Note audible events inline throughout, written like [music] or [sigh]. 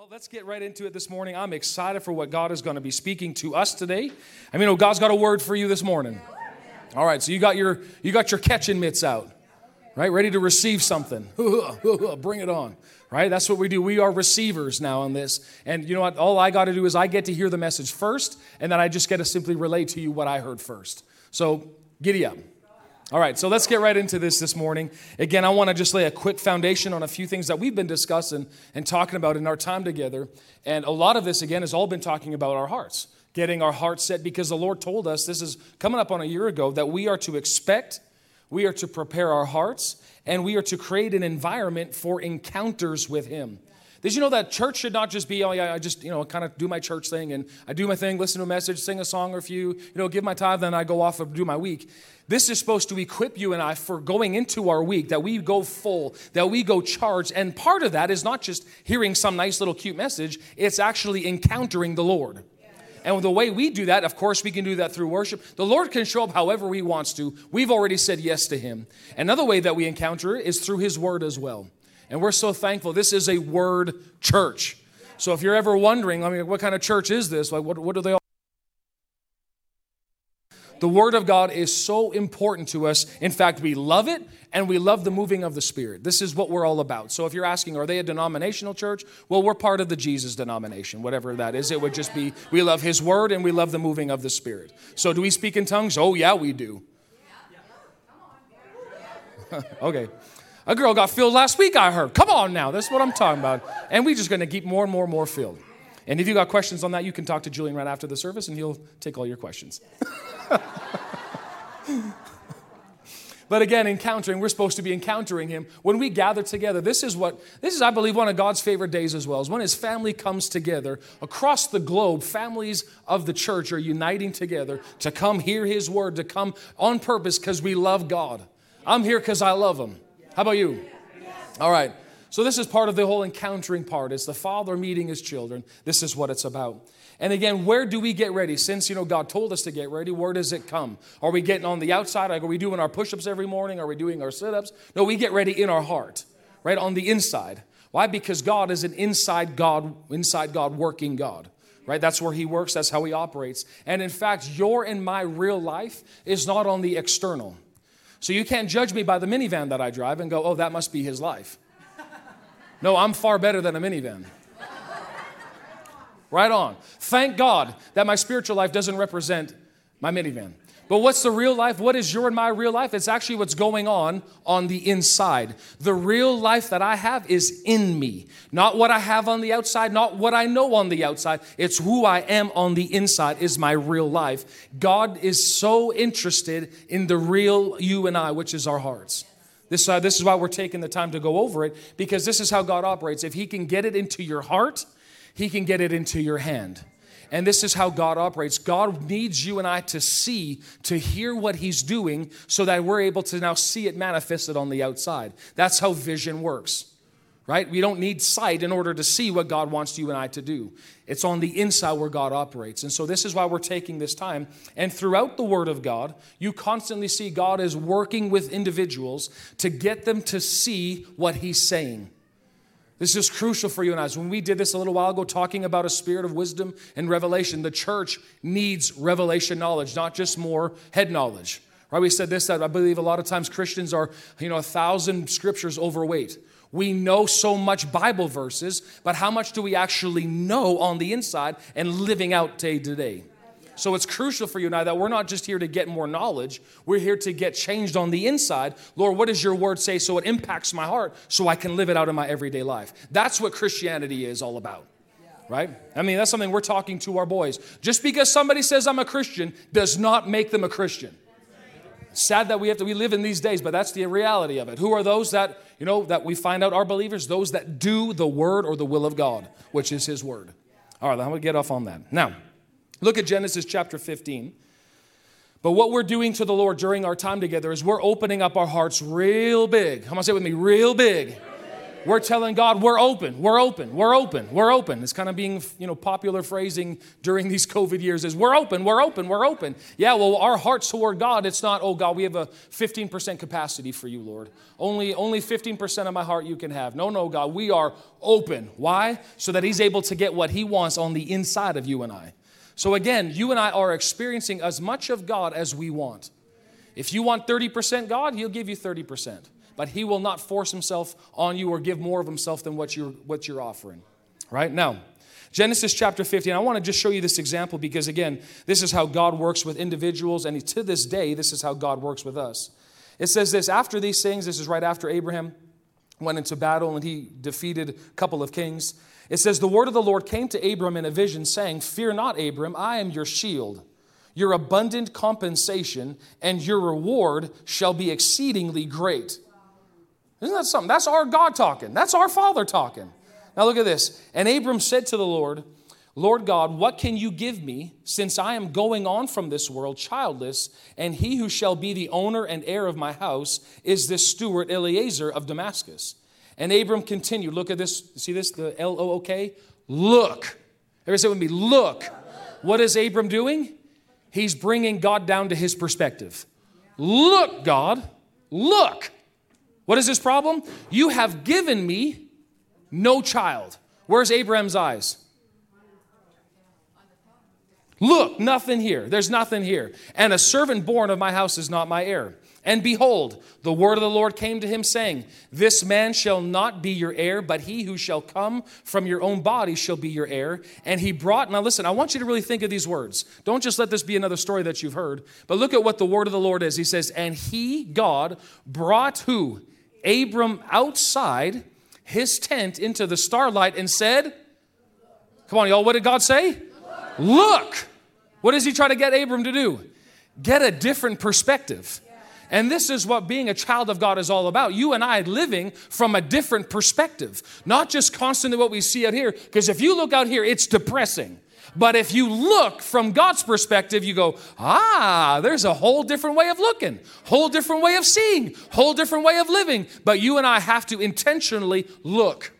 Well, let's get right into it this morning. I'm excited for what God is going to be speaking to us today. I mean, oh, God's got a word for you this morning. All right, so you got your you got your catching mitts out, right? Ready to receive something. [laughs] Bring it on, right? That's what we do. We are receivers now on this, and you know what? All I got to do is I get to hear the message first, and then I just get to simply relate to you what I heard first. So giddy up. All right, so let's get right into this this morning. Again, I want to just lay a quick foundation on a few things that we've been discussing and talking about in our time together. And a lot of this, again, has all been talking about our hearts, getting our hearts set because the Lord told us this is coming up on a year ago that we are to expect, we are to prepare our hearts, and we are to create an environment for encounters with Him. Did you know that church should not just be, oh, yeah, I just, you know, kind of do my church thing and I do my thing, listen to a message, sing a song or a few, you know, give my tithe, then I go off and do my week. This is supposed to equip you and I for going into our week, that we go full, that we go charged. And part of that is not just hearing some nice little cute message, it's actually encountering the Lord. And the way we do that, of course, we can do that through worship. The Lord can show up however He wants to. We've already said yes to Him. Another way that we encounter is through His Word as well. And we're so thankful. This is a word church. So if you're ever wondering, I mean, what kind of church is this? Like, what, what do they all? The Word of God is so important to us. In fact, we love it and we love the moving of the Spirit. This is what we're all about. So if you're asking, are they a denominational church? Well, we're part of the Jesus denomination, whatever that is. It would just be we love His Word and we love the moving of the Spirit. So do we speak in tongues? Oh, yeah, we do. [laughs] okay. A girl got filled last week, I heard. Come on now, that's what I'm talking about. And we're just to keep more and more and more filled. And if you got questions on that, you can talk to Julian right after the service and he'll take all your questions. [laughs] but again, encountering, we're supposed to be encountering him when we gather together. This is what, this is, I believe, one of God's favorite days as well, is when his family comes together across the globe. Families of the church are uniting together to come hear his word, to come on purpose because we love God. I'm here because I love him. How about you? All right. So, this is part of the whole encountering part. It's the father meeting his children. This is what it's about. And again, where do we get ready? Since, you know, God told us to get ready, where does it come? Are we getting on the outside? Are we doing our push ups every morning? Are we doing our sit ups? No, we get ready in our heart, right? On the inside. Why? Because God is an inside God, inside God working God right? That's where he works, that's how he operates. And in fact, your and my real life is not on the external. So you can't judge me by the minivan that I drive and go, oh, that must be his life. [laughs] No, I'm far better than a minivan. Right on. Thank God that my spiritual life doesn't represent my minivan. But what's the real life? What is your and my real life? It's actually what's going on on the inside. The real life that I have is in me. Not what I have on the outside, not what I know on the outside. It's who I am on the inside is my real life. God is so interested in the real you and I, which is our hearts. This, uh, this is why we're taking the time to go over it, because this is how God operates. If He can get it into your heart, He can get it into your hand. And this is how God operates. God needs you and I to see, to hear what He's doing, so that we're able to now see it manifested on the outside. That's how vision works, right? We don't need sight in order to see what God wants you and I to do. It's on the inside where God operates. And so this is why we're taking this time. And throughout the Word of God, you constantly see God is working with individuals to get them to see what He's saying. This is crucial for you and I. When we did this a little while ago, talking about a spirit of wisdom and revelation, the church needs revelation knowledge, not just more head knowledge. Right? We said this that I believe a lot of times Christians are, you know, a thousand scriptures overweight. We know so much Bible verses, but how much do we actually know on the inside and living out day to day? So it's crucial for you and I that we're not just here to get more knowledge, we're here to get changed on the inside. Lord, what does your word say so it impacts my heart so I can live it out in my everyday life? That's what Christianity is all about. Right? I mean, that's something we're talking to our boys. Just because somebody says I'm a Christian does not make them a Christian. Sad that we have to we live in these days, but that's the reality of it. Who are those that, you know, that we find out are believers? Those that do the word or the will of God, which is his word. All right, I'm gonna get off on that. Now, Look at Genesis chapter 15. But what we're doing to the Lord during our time together is we're opening up our hearts real big. Come on, say it with me, real big. We're telling God, we're open, we're open, we're open, we're open. It's kind of being, you know, popular phrasing during these COVID years is we're open, we're open, we're open. Yeah, well, our hearts toward God, it's not, oh God, we have a 15% capacity for you, Lord. Only, only 15% of my heart you can have. No, no, God, we are open. Why? So that He's able to get what He wants on the inside of you and I. So again, you and I are experiencing as much of God as we want. If you want 30% God, He'll give you 30% but he will not force himself on you or give more of himself than what you're, what you're offering. Right? Now, Genesis chapter 15, I want to just show you this example because, again, this is how God works with individuals, and to this day, this is how God works with us. It says this after these things, this is right after Abraham went into battle and he defeated a couple of kings. It says, The word of the Lord came to Abram in a vision, saying, Fear not, Abram, I am your shield, your abundant compensation, and your reward shall be exceedingly great. Isn't that something? That's our God talking. That's our Father talking. Now look at this. And Abram said to the Lord, Lord God, what can you give me since I am going on from this world childless, and he who shall be the owner and heir of my house is this steward Eliezer of Damascus? And Abram continued. Look at this. See this? The L O O K? Look. Everybody say with me, look. What is Abram doing? He's bringing God down to his perspective. Look, God, look. What is this problem? You have given me no child. Where's Abraham's eyes? Look, nothing here. There's nothing here. And a servant born of my house is not my heir. And behold, the word of the Lord came to him, saying, This man shall not be your heir, but he who shall come from your own body shall be your heir. And he brought, now listen, I want you to really think of these words. Don't just let this be another story that you've heard, but look at what the word of the Lord is. He says, And he, God, brought who? Abram outside his tent into the starlight and said, Come on, y'all, what did God say? Look. What does he try to get Abram to do? Get a different perspective. And this is what being a child of God is all about. You and I living from a different perspective, not just constantly what we see out here. Because if you look out here, it's depressing. But if you look from God's perspective, you go, ah, there's a whole different way of looking, whole different way of seeing, whole different way of living. But you and I have to intentionally look.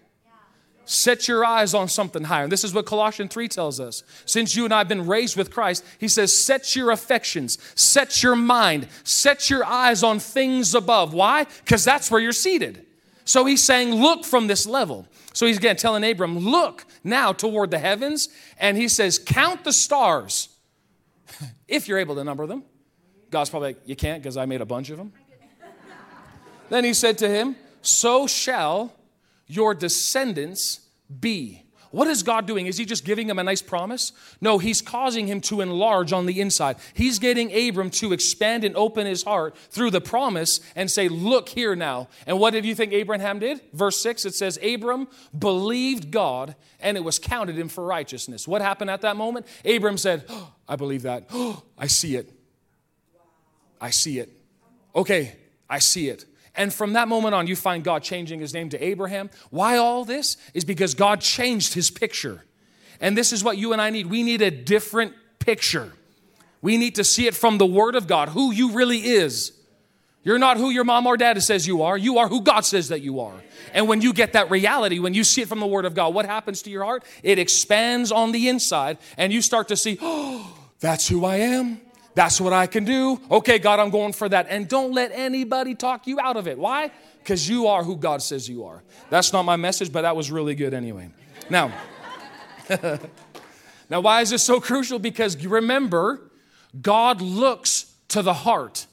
Set your eyes on something higher. And this is what Colossians 3 tells us. Since you and I have been raised with Christ, he says, set your affections, set your mind, set your eyes on things above. Why? Because that's where you're seated. So he's saying, look from this level. So he's again telling Abram, look now toward the heavens, and he says, count the stars [laughs] if you're able to number them. God's probably like, you can't because I made a bunch of them. then he said to him, so shall your descendants be. What is God doing? Is He just giving him a nice promise? No, He's causing him to enlarge on the inside. He's getting Abram to expand and open his heart through the promise and say, Look here now. And what did you think Abraham did? Verse 6 it says, Abram believed God and it was counted him for righteousness. What happened at that moment? Abram said, oh, I believe that. Oh, [gasps] I see it. I see it. Okay, I see it. And from that moment on, you find God changing his name to Abraham. Why all this? Is because God changed his picture. And this is what you and I need. We need a different picture. We need to see it from the Word of God, who you really is. You're not who your mom or dad says you are. You are who God says that you are. And when you get that reality, when you see it from the Word of God, what happens to your heart? It expands on the inside, and you start to see, oh, [gasps] that's who I am. That's what I can do. Okay, God, I'm going for that. And don't let anybody talk you out of it. Why? Because you are who God says you are. That's not my message, but that was really good anyway. Now, [laughs] now why is this so crucial? Because remember, God looks to the heart.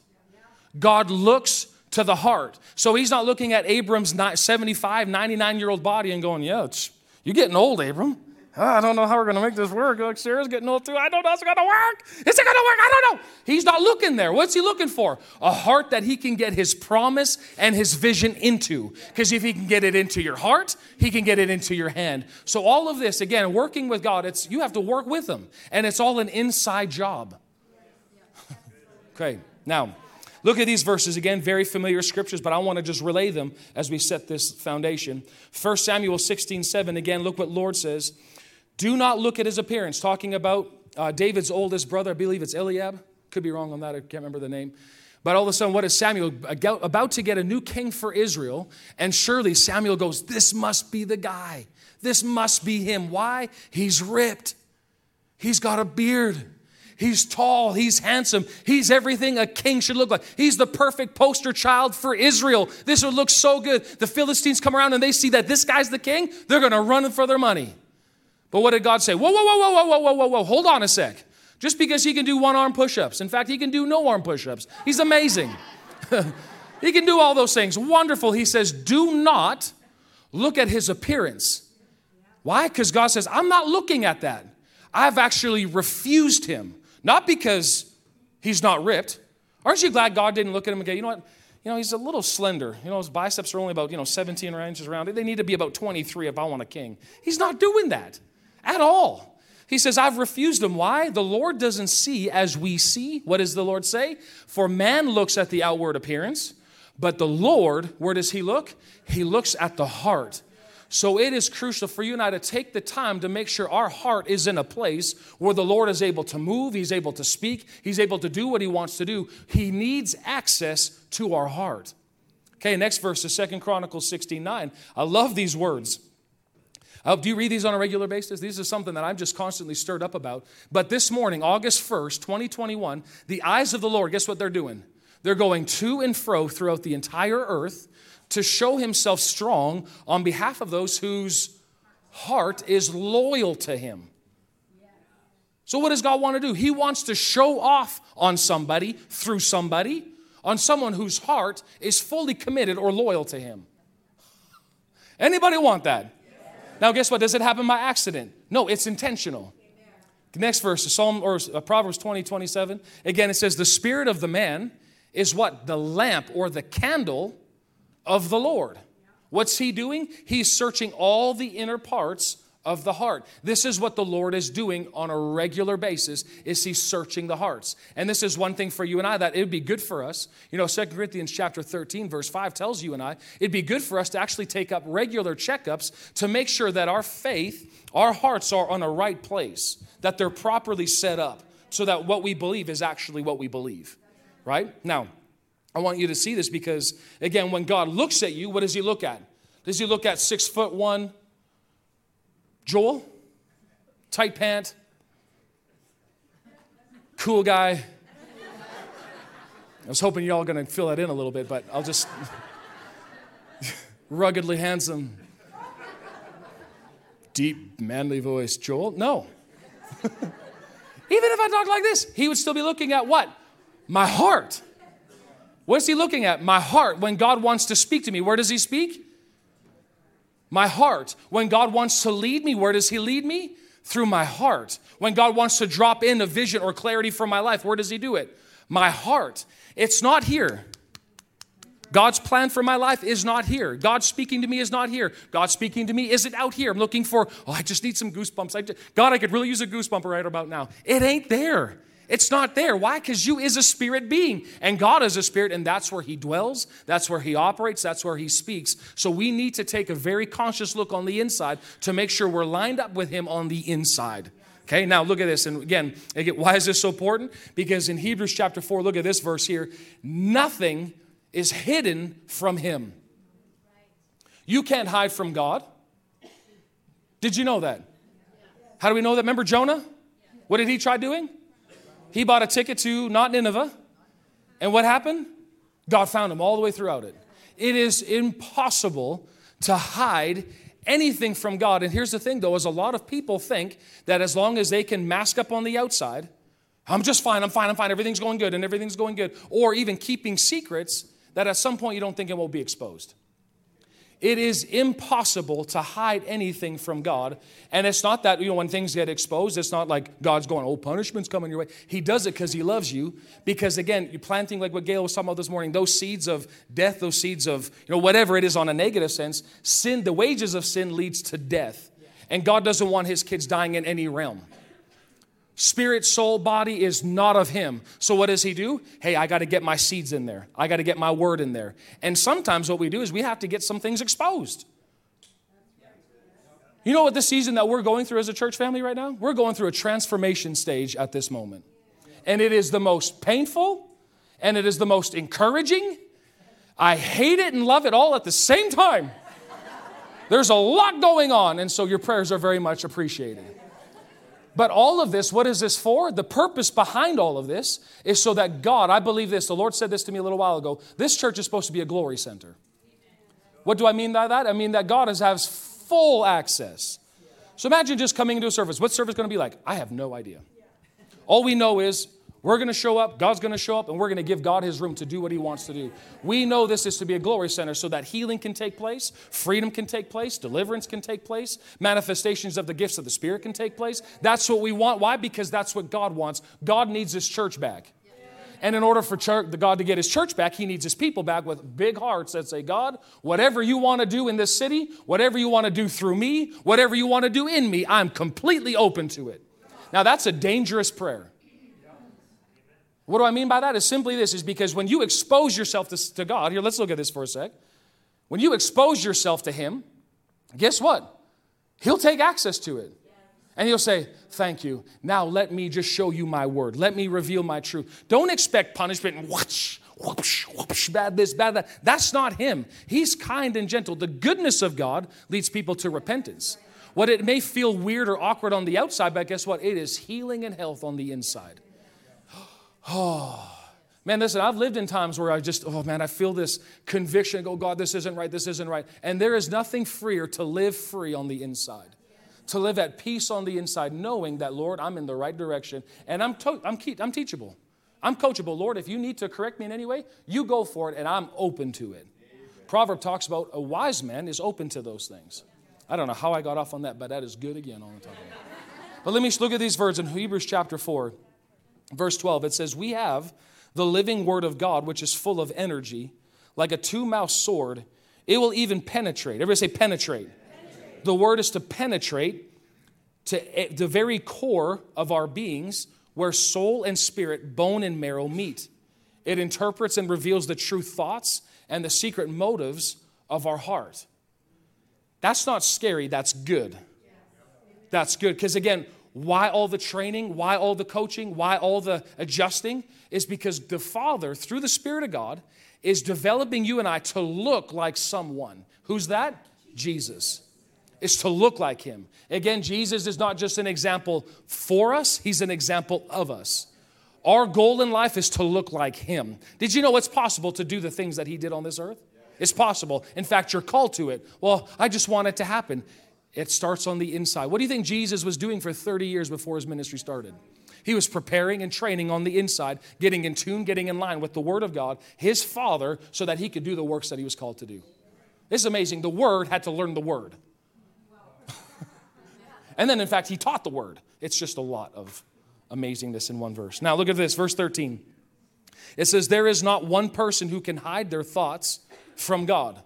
God looks to the heart. So he's not looking at Abram's 75, 99 year old body and going, Yeah, you're getting old, Abram. I don't know how we're going to make this work. Like Sarah's getting old too. I don't know it's going to work. Is it going to work? I don't know. He's not looking there. What's he looking for? A heart that he can get his promise and his vision into. Because if he can get it into your heart, he can get it into your hand. So all of this, again, working with God, it's you have to work with him, and it's all an inside job. [laughs] okay, now. Look at these verses again, very familiar scriptures, but I want to just relay them as we set this foundation. 1 Samuel 16, 7, again, look what Lord says. Do not look at his appearance, talking about uh, David's oldest brother. I believe it's Eliab. Could be wrong on that. I can't remember the name. But all of a sudden, what is Samuel about to get a new king for Israel? And surely Samuel goes, This must be the guy. This must be him. Why? He's ripped. He's got a beard. He's tall. He's handsome. He's everything a king should look like. He's the perfect poster child for Israel. This would look so good. The Philistines come around and they see that this guy's the king. They're going to run for their money. But what did God say? Whoa, whoa, whoa, whoa, whoa, whoa, whoa, whoa. Hold on a sec. Just because he can do one arm push ups. In fact, he can do no arm push ups. He's amazing. [laughs] he can do all those things. Wonderful. He says, do not look at his appearance. Why? Because God says, I'm not looking at that. I've actually refused him. Not because he's not ripped. Aren't you glad God didn't look at him and go, you know what? You know, he's a little slender. You know, his biceps are only about, you know, 17 inches around. They need to be about 23 if I want a king. He's not doing that at all. He says, I've refused them. Why? The Lord doesn't see as we see. What does the Lord say? For man looks at the outward appearance, but the Lord, where does he look? He looks at the heart. So it is crucial for you and I to take the time to make sure our heart is in a place where the Lord is able to move, He's able to speak, He's able to do what He wants to do. He needs access to our heart. Okay, next verse is Second Chronicles 69. I love these words. Uh, do you read these on a regular basis? These are something that I'm just constantly stirred up about. But this morning, August 1st, 2021, the eyes of the Lord, guess what they're doing? They're going to and fro throughout the entire earth to show himself strong on behalf of those whose heart is loyal to him. So, what does God want to do? He wants to show off on somebody through somebody, on someone whose heart is fully committed or loyal to him. Anybody want that? Now, guess what? Does it happen by accident? No, it's intentional. next verse, Psalm or uh, Proverbs 20, 27. Again, it says, The spirit of the man is what? The lamp or the candle of the Lord. What's he doing? He's searching all the inner parts of the heart. This is what the Lord is doing on a regular basis is he's searching the hearts. And this is one thing for you and I that it would be good for us. You know, 2 Corinthians chapter 13 verse 5 tells you and I, it'd be good for us to actually take up regular checkups to make sure that our faith, our hearts are on a right place, that they're properly set up so that what we believe is actually what we believe. Right? Now, I want you to see this because again, when God looks at you, what does he look at? Does he look at six foot one, Joel, tight pant, cool guy. I was hoping y'all gonna fill that in a little bit, but I'll just [laughs] ruggedly handsome, deep, manly voice, Joel. No. [laughs] Even if I talked like this, he would still be looking at what? My heart. What's he looking at? My heart. When God wants to speak to me, where does he speak? My heart. When God wants to lead me, where does He lead me? Through my heart. When God wants to drop in a vision or clarity for my life, where does He do it? My heart. It's not here. God's plan for my life is not here. God speaking to me is not here. God speaking to me isn't out here. I'm looking for, oh, I just need some goosebumps. I just, God, I could really use a goosebump right about now. It ain't there. It's not there. Why? Because you is a spirit being, and God is a spirit, and that's where He dwells, that's where He operates, that's where He speaks. So we need to take a very conscious look on the inside to make sure we're lined up with Him on the inside. Okay, now look at this. And again, again, why is this so important? Because in Hebrews chapter 4, look at this verse here nothing is hidden from Him. You can't hide from God. Did you know that? How do we know that? Remember Jonah? What did he try doing? He bought a ticket to not Nineveh. And what happened? God found him all the way throughout it. It is impossible to hide anything from God. And here's the thing though, is a lot of people think that as long as they can mask up on the outside, I'm just fine, I'm fine, I'm fine, everything's going good, and everything's going good, or even keeping secrets, that at some point you don't think it will be exposed. It is impossible to hide anything from God. And it's not that, you know, when things get exposed, it's not like God's going, oh, punishment's coming your way. He does it because He loves you. Because again, you're planting, like what Gail was talking about this morning, those seeds of death, those seeds of, you know, whatever it is on a negative sense, sin, the wages of sin leads to death. And God doesn't want His kids dying in any realm. Spirit, soul, body is not of him. So what does he do? Hey, I got to get my seeds in there. I got to get my word in there. And sometimes what we do is we have to get some things exposed. You know what the season that we're going through as a church family right now? We're going through a transformation stage at this moment. And it is the most painful, And it is the most encouraging. I hate it and love it all at the same time. There's a lot going on, and so your prayers are very much appreciated. But all of this, what is this for? The purpose behind all of this is so that God, I believe this, the Lord said this to me a little while ago, this church is supposed to be a glory center. What do I mean by that? I mean that God has, full access. So imagine just coming into a service. What's service going to be like? I have no idea. All we know is we're going to show up, God's going to show up, and we're going to give God his room to do what he wants to do. We know this is to be a glory center so that healing can take place, freedom can take place, deliverance can take place, manifestations of the gifts of the Spirit can take place. That's what we want. Why? Because that's what God wants. God needs his church back. And in order for church, God to get his church back, he needs his people back with big hearts that say, God, whatever you want to do in this city, whatever you want to do through me, whatever you want to do in me, I'm completely open to it. Now, that's a dangerous prayer. What do I mean by that? Is simply this is because when you expose yourself to, to God, here, let's look at this for a sec. When you expose yourself to Him, guess what? He'll take access to it. And he'll say, Thank you. Now let me just show you my word. Let me reveal my truth. Don't expect punishment and whoosh, whoosh, bad this, bad that. That's not him. He's kind and gentle. The goodness of God leads people to repentance. What it may feel weird or awkward on the outside, but guess what? It is healing and health on the inside. Oh, [sighs] man, listen, I've lived in times where I just, oh man, I feel this conviction go, oh, God, this isn't right, this isn't right. And there is nothing freer to live free on the inside. To live at peace on the inside, knowing that, Lord, I'm in the right direction and I'm, to- I'm, I'm teachable. I'm coachable. Lord, if you need to correct me in any way, you go for it and I'm open to it. Proverb talks about a wise man is open to those things. I don't know how I got off on that, but that is good again on the top. But let me look at these words in Hebrews chapter 4 verse 12, it says, We have the living word of God, which is full of energy, like a two mouthed sword. It will even penetrate. Everybody say penetrate. penetrate. The word is to penetrate to eh, the very core of our beings, where soul and spirit, bone and marrow meet. It interprets and reveals the true thoughts and the secret motives of our heart. That's not scary, that's good. That's good. Because again, why all the training? Why all the coaching? Why all the adjusting? Is because the Father, through the Spirit of God, is developing you and I to look like someone. Who's that? Jesus. Is to look like Him. Again, Jesus is not just an example for us, He's an example of us. Our goal in life is to look like Him. Did you know it's possible to do the things that He did on this earth? It's possible. In fact, you're called to it. Well, I just want it to happen. It starts on the inside. What do you think Jesus was doing for 30 years before his ministry started? He was preparing and training on the inside, getting in tune, getting in line with the Word of God, his Father, so that he could do the works that he was called to do. Is amazing. The Word had to learn the Word. [laughs] and then, in fact, he taught the Word. It's just a lot of amazingness in one verse. Now, look at this, verse 13. It says, There is not one person who can hide their thoughts from God.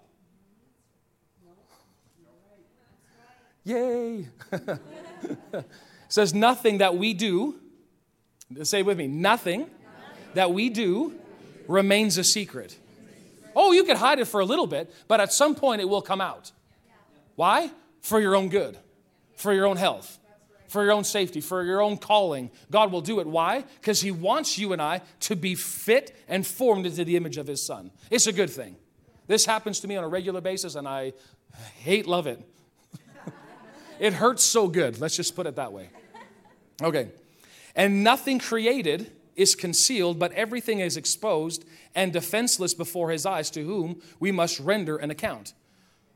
Yay! [laughs] says, Nothing that we do, say with me, nothing that we do remains a secret. Oh, you could hide it for a little bit, but at some point it will come out. Why? For your own good, for your own health, for your own safety, for your own calling. God will do it. Why? Because He wants you and I to be fit and formed into the image of His Son. It's a good thing. This happens to me on a regular basis, and I hate, love it. It hurts so good. Let's just put it that way. Okay. And nothing created is concealed, but everything is exposed and defenseless before his eyes, to whom we must render an account.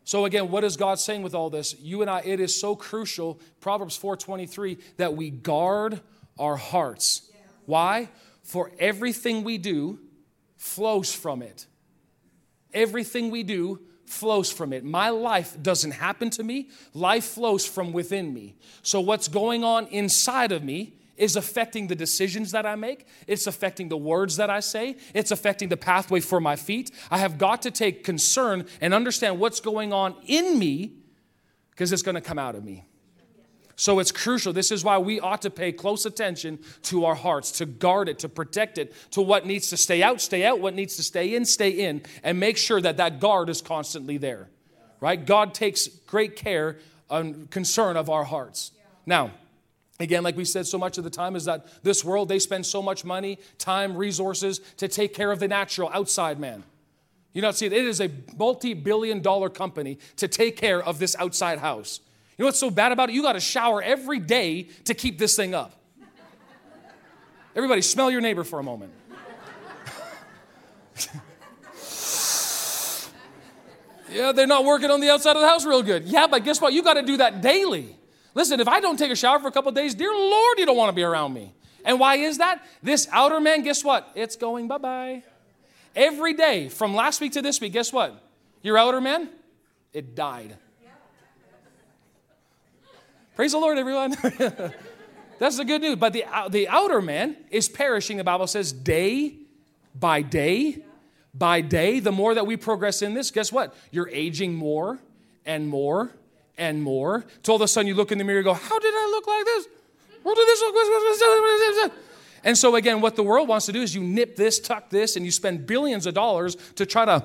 So again, what is God saying with all this? You and I, it is so crucial, Proverbs 4:23, that we guard our hearts. Why? For everything we do flows from it. Everything we do flows from it. My life doesn't happen to me, life flows from within me. So, what's going on inside of me is affecting the decisions that I make. It's affecting the words that I say. It's affecting the pathway for my feet. I have got to take concern and understand what's going on in me because it's going to come out of me. So it's crucial. This is why we ought to pay close attention to our hearts, to guard it, to protect it, to what needs to stay out, stay out, what needs to stay in, stay in, and make sure that that guard is constantly there. Right? God takes great care and concern of our hearts. Now, Again, like we said, so much of the time is that this world, they spend so much money, time, resources to take care of the natural outside man. You know, see, it is a multi billion dollar company to take care of this outside house. You know what's so bad about it? You got to shower every day to keep this thing up. Everybody, smell your neighbor for a moment. yeah, they're not working on the outside of the house real good. Yeah, but guess what? You got to do that daily. Listen, if I don't take a shower for a couple days, dear Lord, you don't want to be around me. And why is that? This outer man, guess what? It's going bye bye. Every day from last week to this week, guess what? Your outer man, it died. Praise the Lord, everyone. [laughs] That's the good news. But the, uh, the outer man is perishing, the Bible says, day by day by day. The more that we progress in this, guess what? You're aging more and more and more. Till all of a sudden you look in the mirror and go, How did I look like this? What did this look like? And so, again, what the world wants to do is you nip this, tuck this, and you spend billions of dollars to try to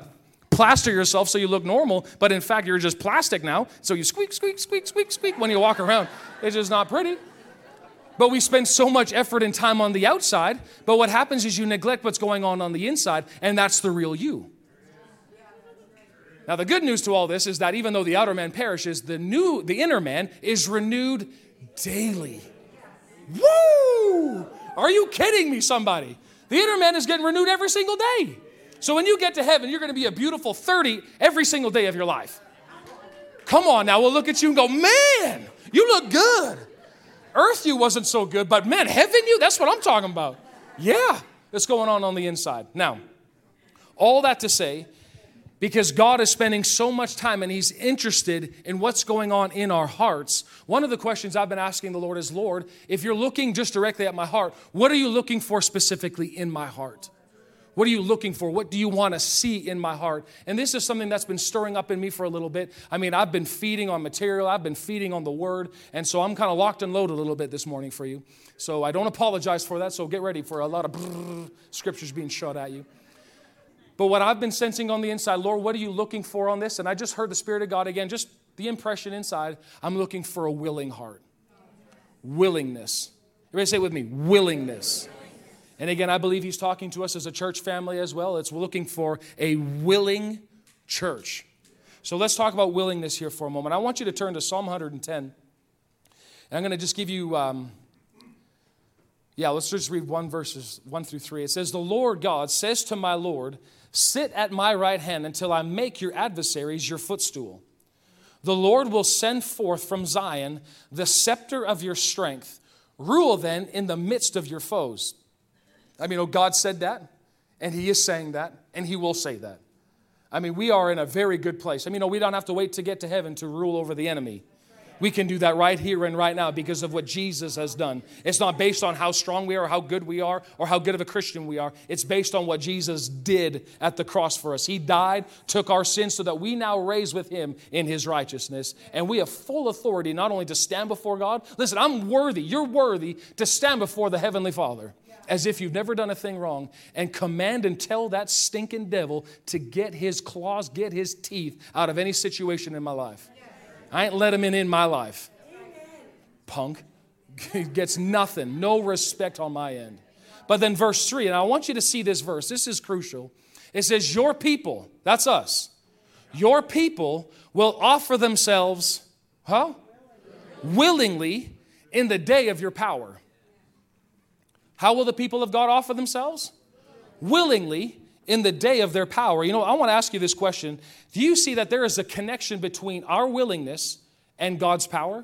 plaster yourself so you look normal, but in fact, you're just plastic now. So you squeak, squeak, squeak, squeak, squeak when you walk around. It's just not pretty. But we spend so much effort and time on the outside, but what happens is you neglect what's going on on the inside, and that's the real you. Now, the good news to all this is that even though the outer man perishes, the new, the inner man is renewed daily. Woo! Are you kidding me, somebody? The inner man is getting renewed every single day. So when you get to heaven, you're going to be a beautiful 30 every single day of your life. Come on now, we'll look at you and go, man, you look good. Earth you wasn't so good, but man, heaven you, that's what I'm talking about. Yeah, it's going on on the inside. Now, all that to say, because God is spending so much time and He's interested in what's going on in our hearts. One of the questions I've been asking the Lord is Lord, if you're looking just directly at my heart, what are you looking for specifically in my heart? What are you looking for? What do you want to see in my heart? And this is something that's been stirring up in me for a little bit. I mean, I've been feeding on material, I've been feeding on the word, and so I'm kind of locked and loaded a little bit this morning for you. So I don't apologize for that. So get ready for a lot of scriptures being shot at you. But what I've been sensing on the inside, Lord, what are you looking for on this? And I just heard the Spirit of God again, just the impression inside. I'm looking for a willing heart. Willingness. Everybody say it with me willingness. And again, I believe He's talking to us as a church family as well. It's looking for a willing church. So let's talk about willingness here for a moment. I want you to turn to Psalm 110. And I'm going to just give you. Um, yeah, let's just read one verses, one through three. It says, The Lord God says to my Lord, Sit at my right hand until I make your adversaries your footstool. The Lord will send forth from Zion the scepter of your strength. Rule then in the midst of your foes. I mean, oh, God said that, and He is saying that, and He will say that. I mean, we are in a very good place. I mean, no, we don't have to wait to get to heaven to rule over the enemy. We can do that right here and right now because of what Jesus has done. It's not based on how strong we are, how good we are, or how good of a Christian we are. It's based on what Jesus did at the cross for us. He died, took our sins so that we now raise with Him in His righteousness. And we have full authority not only to stand before God. Listen, I'm worthy, you're worthy to stand before the Heavenly Father as if you've never done a thing wrong and command and tell that stinking devil to get his claws, get his teeth out of any situation in my life. I ain't let him in in my life. Punk. [laughs] Gets nothing, no respect on my end. But then verse 3, and I want you to see this verse. This is crucial. It says, Your people, that's us, your people will offer themselves, huh? Willingly in the day of your power. How will the people of God offer themselves? Willingly in the day of their power. You know, I want to ask you this question Do you see that there is a connection between our willingness and God's power?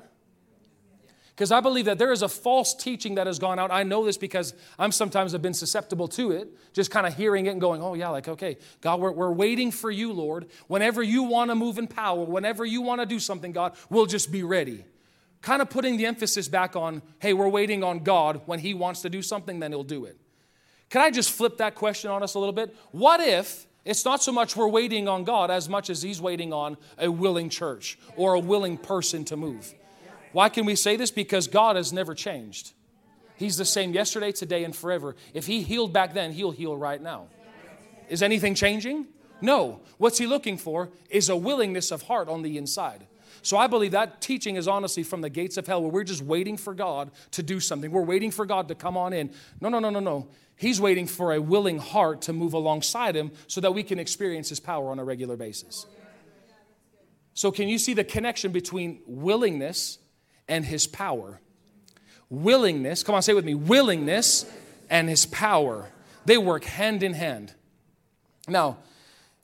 Because I believe that there is a false teaching that has gone out. I know this because I'm sometimes have been susceptible to it, just kind of hearing it and going, oh, yeah, like, okay, God, we're, we're waiting for you, Lord. Whenever you want to move in power, whenever you want to do something, God, we'll just be ready. Kind of putting the emphasis back on, hey, we're waiting on God. When He wants to do something, then He'll do it. Can I just flip that question on us a little bit? What if it's not so much we're waiting on God as much as He's waiting on a willing church or a willing person to move? Why can we say this? Because God has never changed. He's the same yesterday, today, and forever. If He healed back then, He'll heal right now. Is anything changing? No. What's He looking for is a willingness of heart on the inside. So I believe that teaching is honestly from the gates of hell where we're just waiting for God to do something. We're waiting for God to come on in. No, no, no, no, no. He's waiting for a willing heart to move alongside him so that we can experience his power on a regular basis. So, can you see the connection between willingness and his power? Willingness, come on, say with me willingness and his power. They work hand in hand. Now,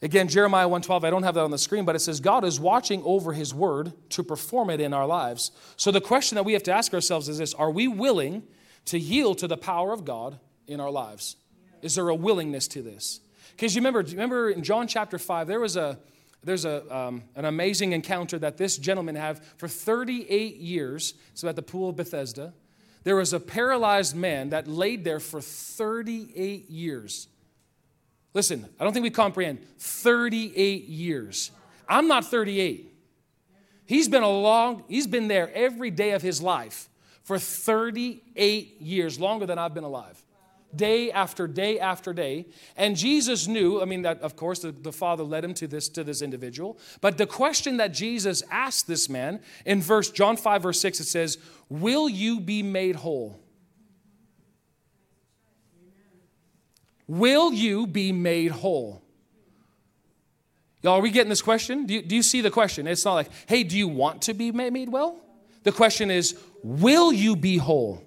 again, Jeremiah 1:12, I don't have that on the screen, but it says God is watching over his word to perform it in our lives. So the question that we have to ask ourselves is this, are we willing to yield to the power of God in our lives? Is there a willingness to this? Because you remember, remember in John chapter 5, there was a there's a, um, an amazing encounter that this gentleman had for 38 years. So at the pool of Bethesda, there was a paralyzed man that laid there for 38 years. Listen, I don't think we comprehend 38 years. I'm not 38. He's been a long, he's been there every day of his life for 38 years, longer than I've been alive day after day after day. And Jesus knew, I mean, that of course the, the Father led him to this, to this individual. But the question that Jesus asked this man in verse John 5, verse 6, it says, Will you be made whole? Will you be made whole? Y'all, are we getting this question? Do you, do you see the question? It's not like, hey, do you want to be made well? The question is, will you be whole?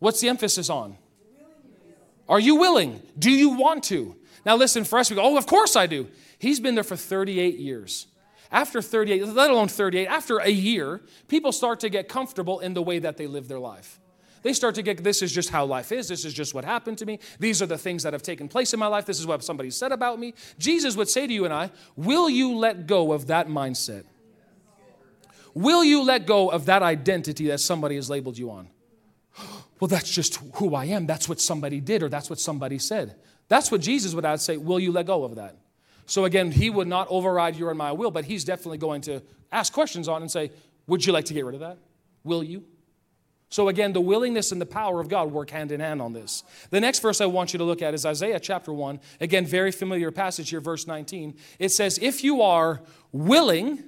What's the emphasis on? Are you willing? Do you want to? Now, listen, for us, we go, oh, of course I do. He's been there for 38 years. After 38, let alone 38, after a year, people start to get comfortable in the way that they live their life. They start to get this is just how life is. This is just what happened to me. These are the things that have taken place in my life. This is what somebody said about me. Jesus would say to you and I, Will you let go of that mindset? Will you let go of that identity that somebody has labeled you on? [gasps] well, that's just who I am. That's what somebody did or that's what somebody said. That's what Jesus would say. Will you let go of that? So again, he would not override your and my will, but he's definitely going to ask questions on and say, Would you like to get rid of that? Will you? So again, the willingness and the power of God work hand in hand on this. The next verse I want you to look at is Isaiah chapter 1. Again, very familiar passage here, verse 19. It says, If you are willing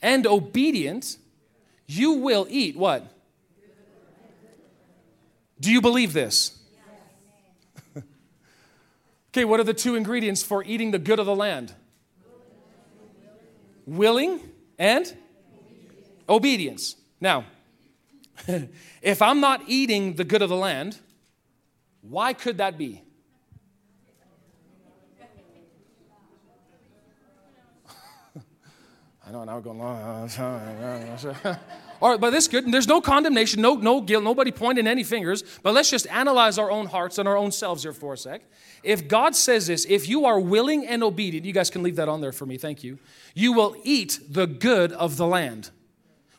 and obedient, you will eat what? Do you believe this? [laughs] okay, what are the two ingredients for eating the good of the land? Willing and obedience. Now, [laughs] if I'm not eating the good of the land, why could that be? [laughs] I know now we're going long. [laughs] All right, but this good. There's no condemnation, no, no guilt, nobody pointing any fingers. But let's just analyze our own hearts and our own selves here for a sec. If God says this, if you are willing and obedient, you guys can leave that on there for me, thank you. You will eat the good of the land.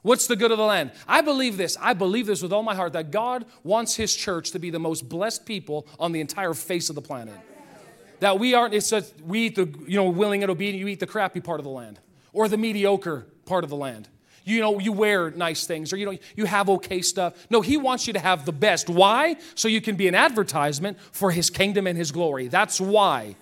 What's the good of the land? I believe this. I believe this with all my heart that God wants His church to be the most blessed people on the entire face of the planet. That we aren't, it's just, we eat the, you know, willing and obedient, you eat the crappy part of the land or the mediocre part of the land you know you wear nice things or you know you have okay stuff no he wants you to have the best why so you can be an advertisement for his kingdom and his glory that's why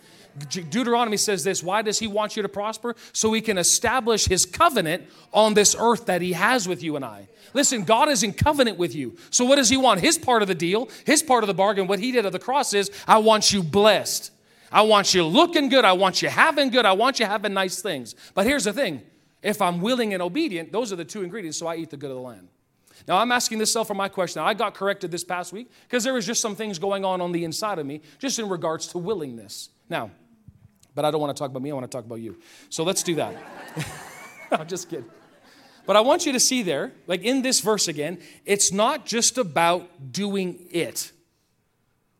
Deuteronomy says this why does he want you to prosper? So he can establish his covenant on this earth that he has with you and I. Listen God is in covenant with you. So what does he want? His part of the deal his part of the bargain what he did at the cross is I want you blessed. I want you looking good. I want you having good. I want you having nice things. But here's the thing. If I'm willing and obedient, those are the two ingredients, so I eat the good of the land. Now, I'm asking this self for my question. Now, I got corrected this past week because there was just some things going on on the inside of me, just in regards to willingness. Now, but I don't want to talk about me, I want to talk about you. So let's do that. [laughs] I'm just kidding. But I want you to see there, like in this verse again, it's not just about doing it,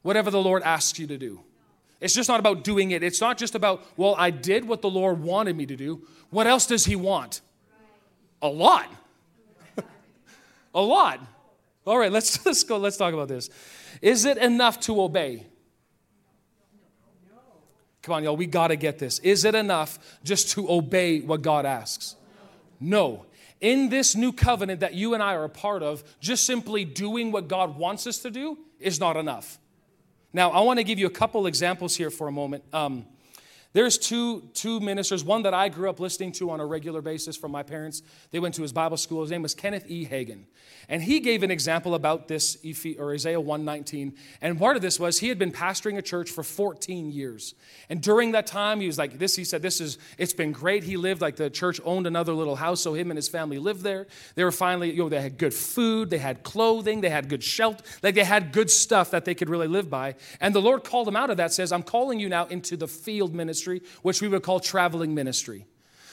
whatever the Lord asks you to do. It's just not about doing it. It's not just about, well, I did what the Lord wanted me to do. What else does He want? A lot. [laughs] a lot. All right, let's, [laughs] let's go. Let's talk about this. Is it enough to obey? Come on, y'all, we got to get this. Is it enough just to obey what God asks? No. In this new covenant that you and I are a part of, just simply doing what God wants us to do is not enough. Now, I want to give you a couple examples here for a moment. Um, There's two, two ministers, one that I grew up listening to on a regular basis from my parents. They went to his Bible school. His name was Kenneth E. Hagin. And he gave an example about this, or Isaiah 119. And part of this was he had been pastoring a church for 14 years. And during that time, he was like, this, he said, this is, it's been great. He lived like the church owned another little house, so him and his family lived there. They were finally, you know, they had good food, they had clothing, they had good shelter, like they had good stuff that they could really live by. And the Lord called him out of that, says, I'm calling you now into the field ministry ministry, which we would call traveling ministry.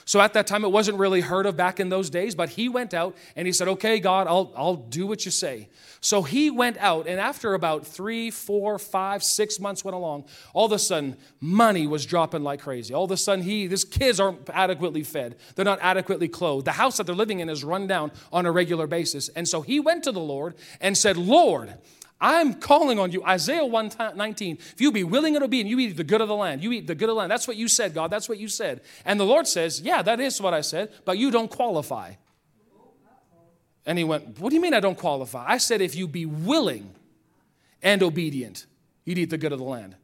So at that time, it wasn't really heard of back in those days, but he went out and he said, Okay, God, I'll, I'll do what you say. So he went out, and after about three, four, five, six months went along, all of a sudden, money was dropping like crazy. All of a sudden, he, his kids aren't adequately fed, they're not adequately clothed. The house that they're living in is run down on a regular basis. And so he went to the Lord and said, Lord, I'm calling on you. Isaiah 119. If you be willing and obedient, you eat the good of the land. You eat the good of the land. That's what you said, God. That's what you said. And the Lord says, Yeah, that is what I said, but you don't qualify. And he went, What do you mean I don't qualify? I said, If you be willing and obedient, you'd eat the good of the land.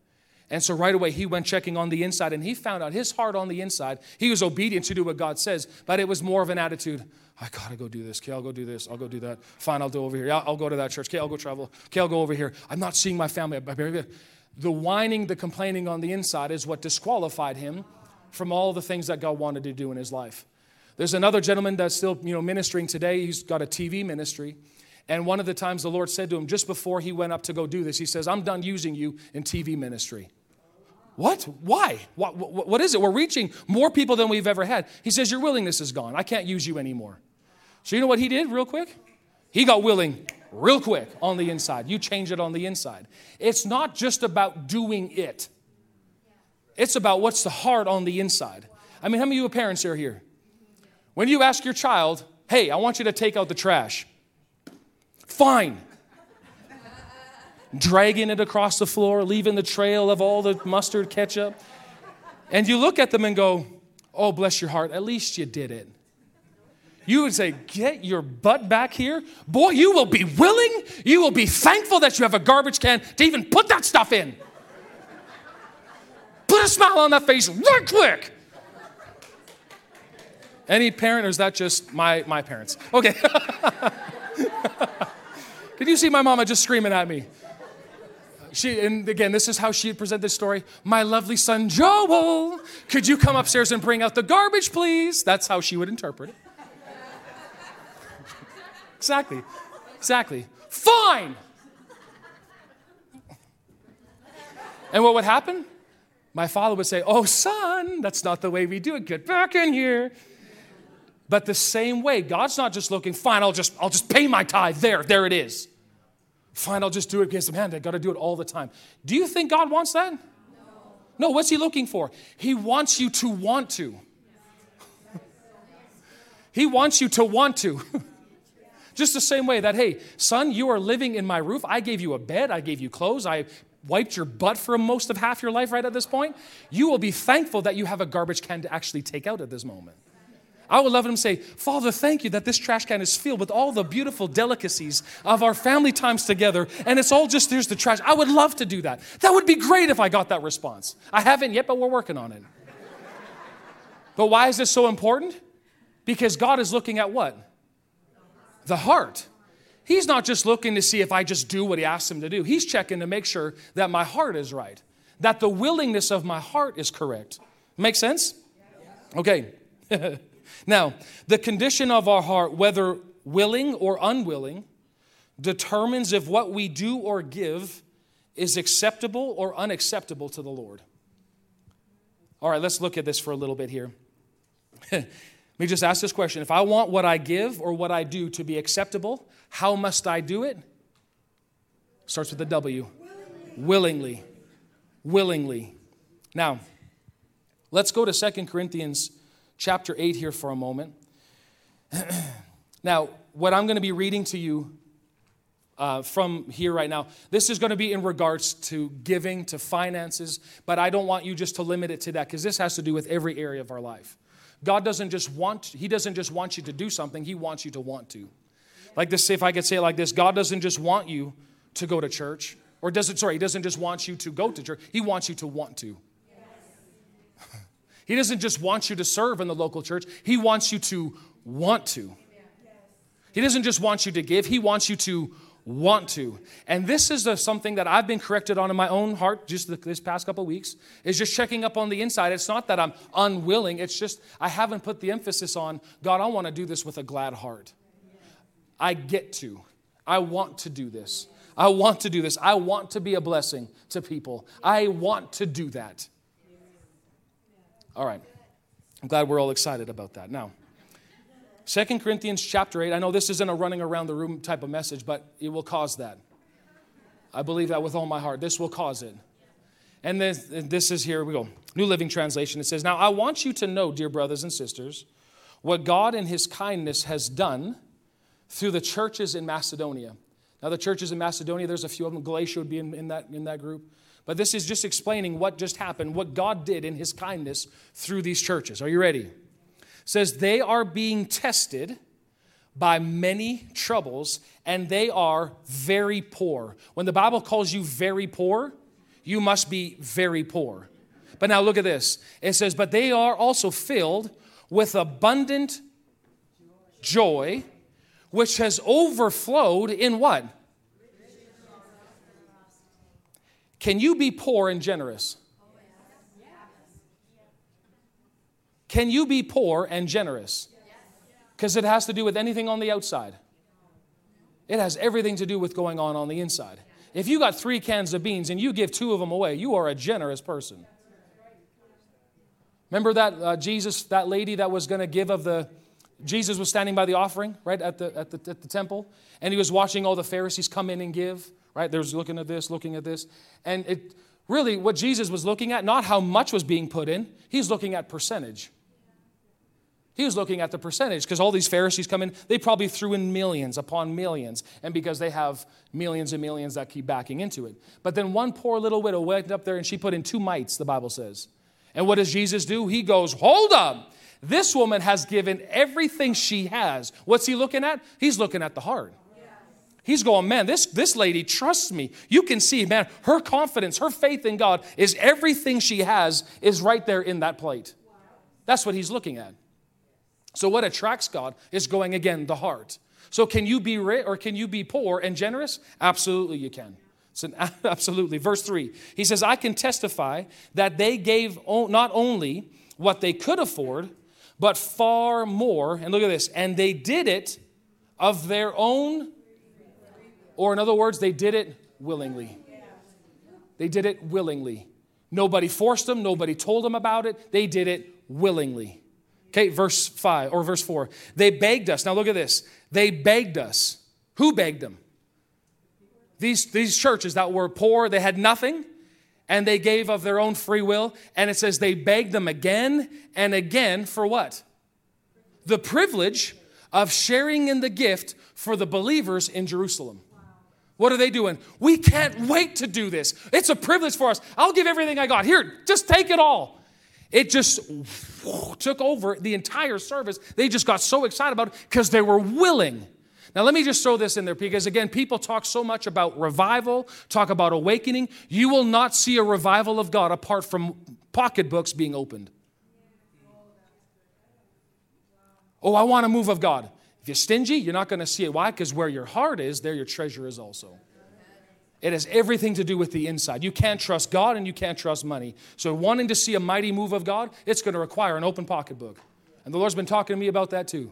And so right away, he went checking on the inside and he found out his heart on the inside. He was obedient to do what God says, but it was more of an attitude I gotta go do this. Okay, I'll go do this. I'll go do that. Fine, I'll do over here. Yeah, I'll go to that church. Okay, I'll go travel. Okay, I'll go over here. I'm not seeing my family. The whining, the complaining on the inside is what disqualified him from all the things that God wanted to do in his life. There's another gentleman that's still, you know, ministering today. He's got a TV ministry. And one of the times the Lord said to him, just before he went up to go do this, he says, I'm done using you in TV ministry. What? Why? What, what, what is it? We're reaching more people than we've ever had. He says, Your willingness is gone. I can't use you anymore. So, you know what he did real quick? He got willing real quick on the inside. You change it on the inside. It's not just about doing it, it's about what's the heart on the inside. I mean, how many of you parents are here? When you ask your child, hey, I want you to take out the trash, fine. Dragging it across the floor, leaving the trail of all the mustard ketchup. And you look at them and go, oh, bless your heart, at least you did it you would say, Get your butt back here. Boy, you will be willing, you will be thankful that you have a garbage can to even put that stuff in. Put a smile on that face right quick. Any parent, or is that just my, my parents? Okay. [laughs] Did you see my mama just screaming at me? She, and again, this is how she would present this story. My lovely son Joel, could you come upstairs and bring out the garbage, please? That's how she would interpret it. Exactly. Exactly. Fine. And what would happen? My father would say, Oh, son, that's not the way we do it. Get back in here. But the same way, God's not just looking, fine, I'll just, I'll just pay my tithe. There, there it is. Fine, I'll just do it because, man, I got to do it all the time. Do you think God wants that? No. no, what's He looking for? He wants you to want to. he wants you to want to. [laughs] Just the same way that, hey, son, you are living in my roof. I gave you a bed, I gave you clothes, I wiped your butt for most of half your life right at this point. You will be thankful that you have a garbage can to actually take out at this moment. I would love him to say, Father, thank you that this trash can is filled with all the beautiful delicacies of our family times together, and it's all just there's the trash. I would love to do that. That would be great if I got that response. I haven't yet, but we're working on it. but why is this so important? Because God is looking at what? the heart. He's not just looking to see if I just do what he asks him to do. He's checking to make sure that my heart is right, that the willingness of my heart is correct. Make sense? Okay. [laughs] now, the condition of our heart, whether willing or unwilling, determines if what we do or give is acceptable or unacceptable to the Lord. All right, let's look at this for a little bit here. [laughs] Let me just ask this question. If I want what I give or what I do to be acceptable, how must I do it? Starts with a W. Willingly. Willingly. Willingly. Now, let's go to Second Corinthians chapter 8 here for a moment. [clears throat] now, what I'm going to be reading to you uh, from here right now, this is going to be in regards to giving, to finances, but I don't want you just to limit it to that because this has to do with every area of our life. God doesn't just want, He doesn't just want you to do something, He wants you to want to. Like this, if I could say it like this, God doesn't just want you to go to church, or does it, sorry, He doesn't just want you to go to church, He wants you to want to. He doesn't just want you to serve in the local church, He wants you to want to. He doesn't just want you to give, He wants you to want to. And this is something that I've been corrected on in my own heart just the, this past couple weeks, is just checking up on the inside. It's not that I'm unwilling, it's just I haven't put the emphasis on, God, I want to do this with a glad heart. I get to. I want to do this. I want to do this. I want to be a blessing to people. I want to do that. All right. I'm glad we're all excited about that. Now, Second Corinthians chapter 8, I know this isn't a running around the room type of message, but it will cause that. I believe that with all my heart. This will cause it. And this, this is here we go. New Living Translation. It says, Now I want you to know, dear brothers and sisters, what God in his kindness has done through the churches in Macedonia. Now, the churches in Macedonia, there's a few of them. Galatia would be in, in, that, in that group. But this is just explaining what just happened, what God did in his kindness through these churches. Are you ready? It says, They are being tested by many troubles, and they are very poor. When the Bible calls you very poor, you must be very poor. But now look at this. It says, But they are also filled with abundant joy which has overflowed in what? Can you be poor and generous? Can you be poor and generous? Because it has to do with anything on the outside. It has everything to do with going on on the inside. If you got three cans of beans and you give two of them away, you are a generous person. Remember that uh, Jesus, that lady that was going to give of the Jesus was standing by the offering, right, at the, at, the, at the temple, and he was watching all the Pharisees come in and give, right? There's looking at this, looking at this. And it really, what Jesus was looking at, not how much was being put in, he's looking at percentage. He was looking at the percentage because all these Pharisees come in, they probably threw in millions upon millions, and because they have millions and millions that keep backing into it. But then one poor little widow went up there and she put in two mites, the Bible says. And what does Jesus do? He goes, Hold up. This woman has given everything she has. What's he looking at? He's looking at the heart. He's going, man, this, this lady trusts me. You can see, man, her confidence, her faith in God is everything she has is right there in that plate. That's what he's looking at. So, what attracts God is going again, the heart. So, can you be rich or can you be poor and generous? Absolutely, you can. So, [laughs] absolutely. Verse 3, he says, I can testify that they gave not only what they could afford, but far more. And look at this. And they did it of their own, or in other words, they did it willingly. They did it willingly. Nobody forced them, nobody told them about it. They did it willingly. Okay, verse 5 or verse 4. They begged us. Now look at this. They begged us. Who begged them? These, these churches that were poor, they had nothing and they gave of their own free will. And it says they begged them again and again for what? The privilege of sharing in the gift for the believers in Jerusalem. What are they doing? We can't wait to do this. It's a privilege for us. I'll give everything I got. Here, just take it all. It just took over the entire service. They just got so excited about it because they were willing. Now, let me just throw this in there because, again, people talk so much about revival, talk about awakening. You will not see a revival of God apart from pocketbooks being opened. Oh, I want a move of God. If you're stingy, you're not going to see it. Why? Because where your heart is, there your treasure is also. It has everything to do with the inside. You can't trust God and you can't trust money. So, wanting to see a mighty move of God, it's going to require an open pocketbook. And the Lord's been talking to me about that too.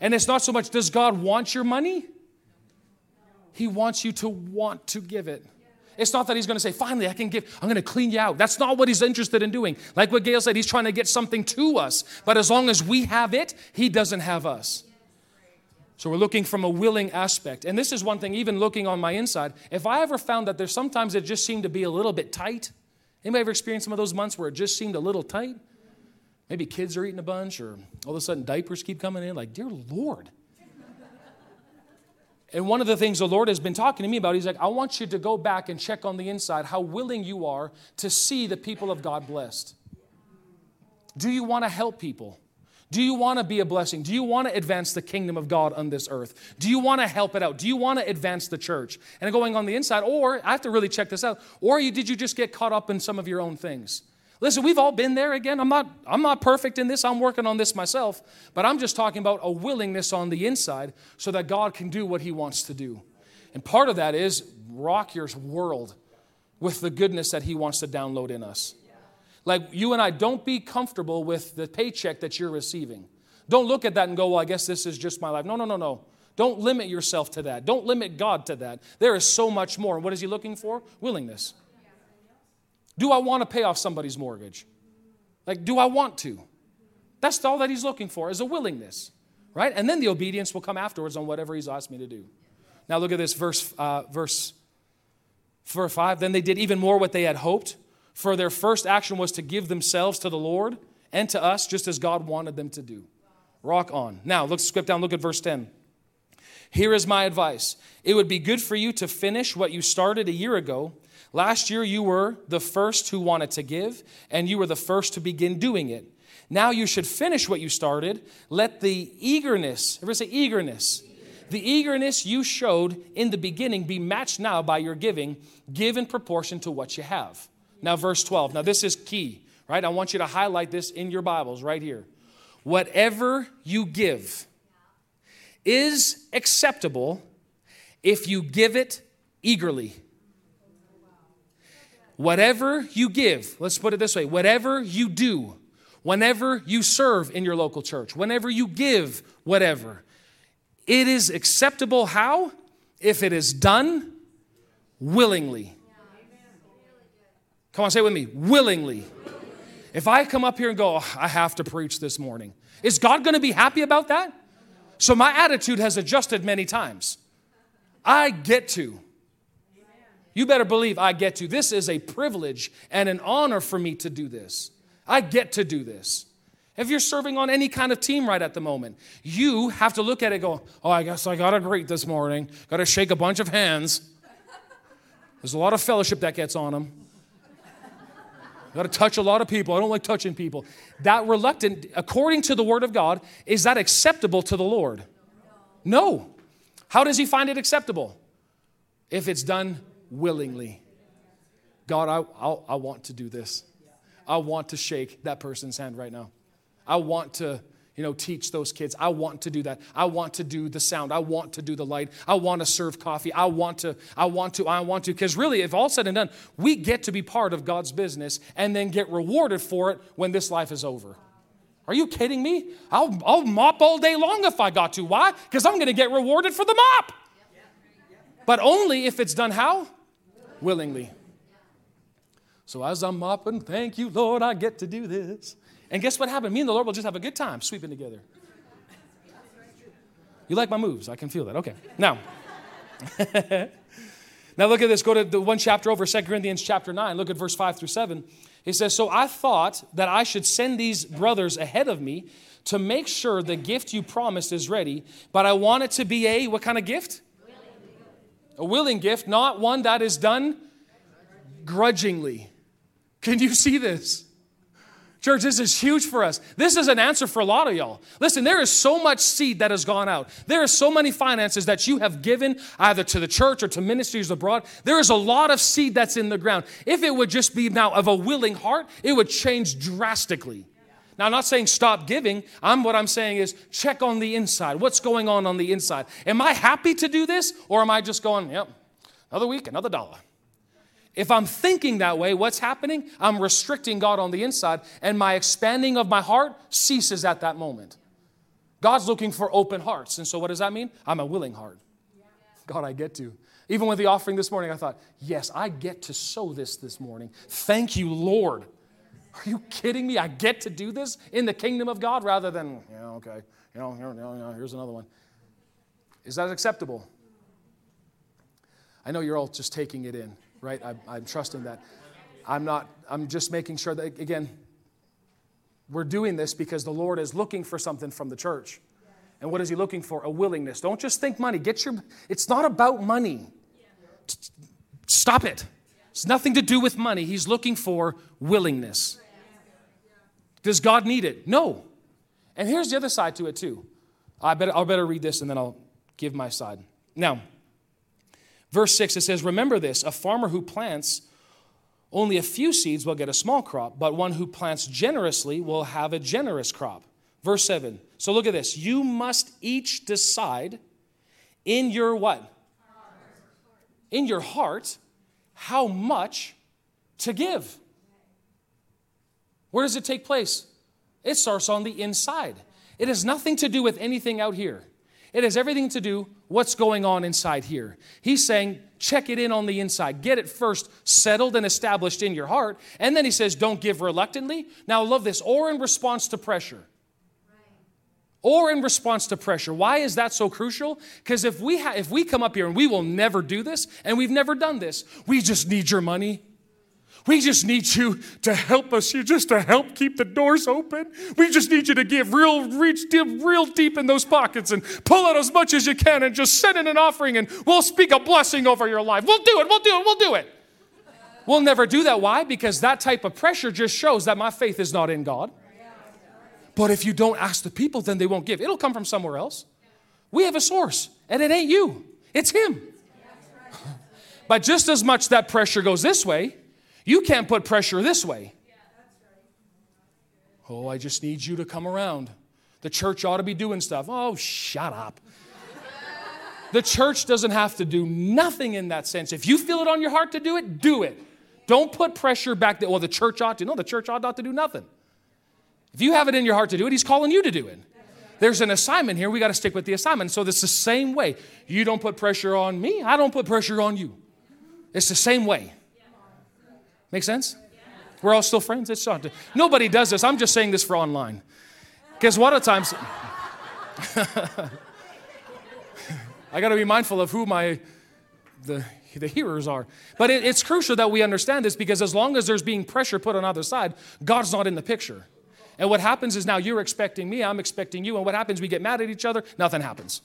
And it's not so much, does God want your money? He wants you to want to give it. It's not that he's going to say, finally, I can give, I'm going to clean you out. That's not what he's interested in doing. Like what Gail said, he's trying to get something to us. But as long as we have it, he doesn't have us. So we're looking from a willing aspect. And this is one thing, even looking on my inside, if I ever found that there's sometimes it just seemed to be a little bit tight, anybody ever experienced some of those months where it just seemed a little tight? Maybe kids are eating a bunch, or all of a sudden diapers keep coming in. Like, dear Lord. and one of the things the Lord has been talking to me about, He's like, I want you to go back and check on the inside how willing you are to see the people of God blessed. Do you want to help people? Do you want to be a blessing? Do you want to advance the kingdom of God on this earth? Do you want to help it out? Do you want to advance the church? And going on the inside, or I have to really check this out, or you, did you just get caught up in some of your own things? Listen, we've all been there again. I'm not, I'm not perfect in this. I'm working on this myself. But I'm just talking about a willingness on the inside so that God can do what He wants to do. And part of that is rock your world with the goodness that He wants to download in us. Like you and I, don't be comfortable with the paycheck that you're receiving. Don't look at that and go, well, I guess this is just my life. No, no, no, no. Don't limit yourself to that. Don't limit God to that. There is so much more. What is He looking for? Willingness. Do I want to pay off somebody's mortgage? Like, do I want to? That's all that He's looking for is a willingness, right? And then the obedience will come afterwards on whatever He's asked me to do. Now look at this verse, uh, verse, verse five. Then they did even more what they had hoped, for their first action was to give themselves to the Lord and to us, just as God wanted them to do. Rock on. Now, let's skip down, look at verse 10. Here is my advice it would be good for you to finish what you started a year ago. Last year, you were the first who wanted to give, and you were the first to begin doing it. Now you should finish what you started. Let the eagerness, ever say eagerness, the eagerness you showed in the beginning be matched now by your giving. Give in proportion to what you have. Now, verse 12. Now, this is key, right? I want you to highlight this in your Bibles right here. Whatever you give is acceptable if you give it eagerly. Whatever you give, let's put it this way whatever you do, whenever you serve in your local church, whenever you give whatever, it is acceptable how? If it is done willingly. Come on, say it with me willingly. If I come up here and go, oh, I have to preach this morning, is God going to be happy about that? So my attitude has adjusted many times. I get to. You better believe I get to. This is a privilege and an honor for me to do this. I get to do this. If you're serving on any kind of team right at the moment, you have to look at it go, oh, I guess I got to greet this morning, got to shake a bunch of hands. There's a lot of fellowship that gets on them. Got to touch a lot of people. I don't like touching people. That reluctant, according to the word of God, is that acceptable to the Lord? No. How does he find it acceptable? If it's done willingly. God, I, I, I want to do this. I want to shake that person's hand right now. I want to you know, teach those kids. I want to do that. I want to do the sound. I want to do the light. I want to serve coffee. I want to, I want to, I want to. Because really, if all said and done, we get to be part of God's business and then get rewarded for it when this life is over. Are you kidding me? I'll, I'll mop all day long if I got to. Why? Because I'm going to get rewarded for the mop. But only if it's done how? Willingly. So as I'm mopping, thank you, Lord, I get to do this. And guess what happened? Me and the Lord will just have a good time sweeping together. You like my moves? I can feel that. Okay. Now, [laughs] now look at this. Go to the one chapter over, 2 Corinthians chapter 9. Look at verse 5 through 7. He says, So I thought that I should send these brothers ahead of me to make sure the gift you promised is ready, but I want it to be a what kind of gift? A willing gift, not one that is done grudgingly. Can you see this? Church, this is huge for us. This is an answer for a lot of y'all. Listen, there is so much seed that has gone out. There are so many finances that you have given either to the church or to ministries abroad. There is a lot of seed that's in the ground. If it would just be now of a willing heart, it would change drastically. Now, I'm not saying stop giving. I'm what I'm saying is check on the inside. What's going on on the inside? Am I happy to do this or am I just going, yep, another week, another dollar? If I'm thinking that way, what's happening? I'm restricting God on the inside, and my expanding of my heart ceases at that moment. God's looking for open hearts. And so, what does that mean? I'm a willing heart. God, I get to. Even with the offering this morning, I thought, yes, I get to sow this this morning. Thank you, Lord. Are you kidding me? I get to do this in the kingdom of God rather than, yeah, okay, you know, here, here's another one. Is that acceptable? I know you're all just taking it in right? I, I'm trusting that. I'm not, I'm just making sure that, again, we're doing this because the Lord is looking for something from the church. And what is He looking for? A willingness. Don't just think money. Get your, it's not about money. Stop it. It's nothing to do with money. He's looking for willingness. Does God need it? No. And here's the other side to it, too. I better, I'll better read this and then I'll give my side. Now, Verse 6, it says, Remember this a farmer who plants Only a few seeds will get a small crop, but one who plants generously will have a generous crop. Verse 7. So look at this. You must each decide in your what? In your heart how much to give. Where does it take place? It starts on the inside. It has nothing to do with anything out here. It has everything to do what's going on inside here. He's saying, check it in on the inside. Get it first settled and established in your heart. And then he says, don't give reluctantly. Now, love this, or in response to pressure. Or in response to pressure. Why is that so crucial? Because if we ha- if we come up here and we will never do this, and we've never done this, we just need your money. We just need you to help us. You just to help keep the doors open. We just need you to give real, reach deep, real deep in those pockets and pull out as much as you can and just send in an offering and we'll speak a blessing over your life. We'll do it. We'll do it. We'll do it. We'll never do that. Why? Because that type of pressure just shows that my faith is not in God. But if you don't ask the people, then they won't give. It'll come from somewhere else. We have a source, and it ain't you, it's Him. [laughs] But just as much that pressure goes this way, you can't put pressure this way. Oh, I just need you to come around. The church ought to be doing stuff. Oh, shut up. the church doesn't have to do nothing in that sense. If you feel it on your heart to do it, do it. Don't put pressure back there. Well, the church ought to. No, the church ought not to do nothing. If you have it in your heart to do it, He's calling you to do it. There's an assignment here. We got to stick with the assignment. So it's the same way. You don't put pressure on me, I don't put pressure on you. It's the same way. Make sense? We're all still friends. It's not. Nobody does this. I'm just saying this for online. Because a lot of times, [laughs] I got to be mindful of who my the the hearers are. But it, it's crucial that we understand this because as long as there's being pressure put on either side, God's not in the picture. And what happens is now you're expecting me, I'm expecting you, and what happens? We get mad at each other. Nothing happens.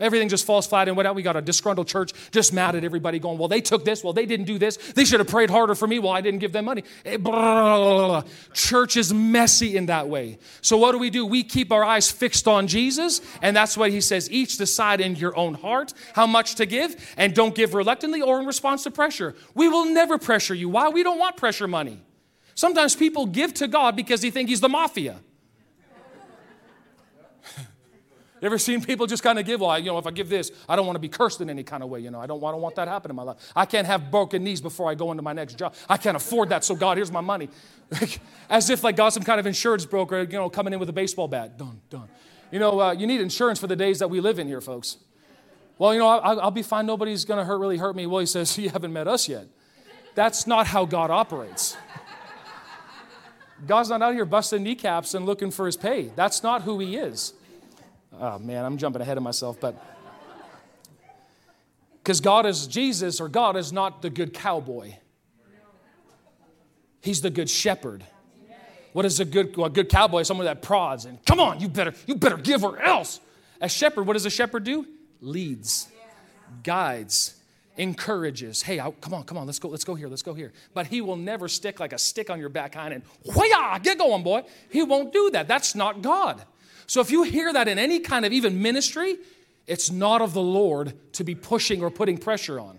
Everything just falls flat and what we got a disgruntled church just mad at everybody going, well, they took this, well, they didn't do this, they should have prayed harder for me, well, I didn't give them money. Eh, church is messy in that way. So what do we do? We keep our eyes fixed on Jesus, and that's what he says, each decide in your own heart how much to give, and don't give reluctantly or in response to pressure. We will never pressure you. Why? We don't want pressure money. Sometimes people give to God because they think he's the mafia. You ever seen people just kind of give, well, you know, if I give this, I don't want to be cursed in any kind of way. You know, I don't, I don't want that to happen in my life. I can't have broken knees before I go into my next job. I can't afford that, so God, here's my money. [laughs] As if like God's some kind of insurance broker, you know, coming in with a baseball bat. Done, done. You know, uh, you need insurance for the days that we live in here, folks. Well, you know, I, I'll be fine. Nobody's going to hurt, really hurt me. Well, he says, [laughs] you haven't met us yet. That's not how God operates. God's not out here busting kneecaps and looking for his pay. That's not who he is. Oh man, I'm jumping ahead of myself, but because God is Jesus or God is not the good cowboy. He's the good shepherd. What is a good, a good cowboy? Someone that prods and come on, you better, you better give or else. A shepherd, what does a shepherd do? Leads, guides, encourages. Hey, I, come on, come on, let's go, let's go here, let's go here. But he will never stick like a stick on your back hind and whoya, get going, boy. He won't do that. That's not God. So if you hear that in any kind of even ministry, it's not of the Lord to be pushing or putting pressure on.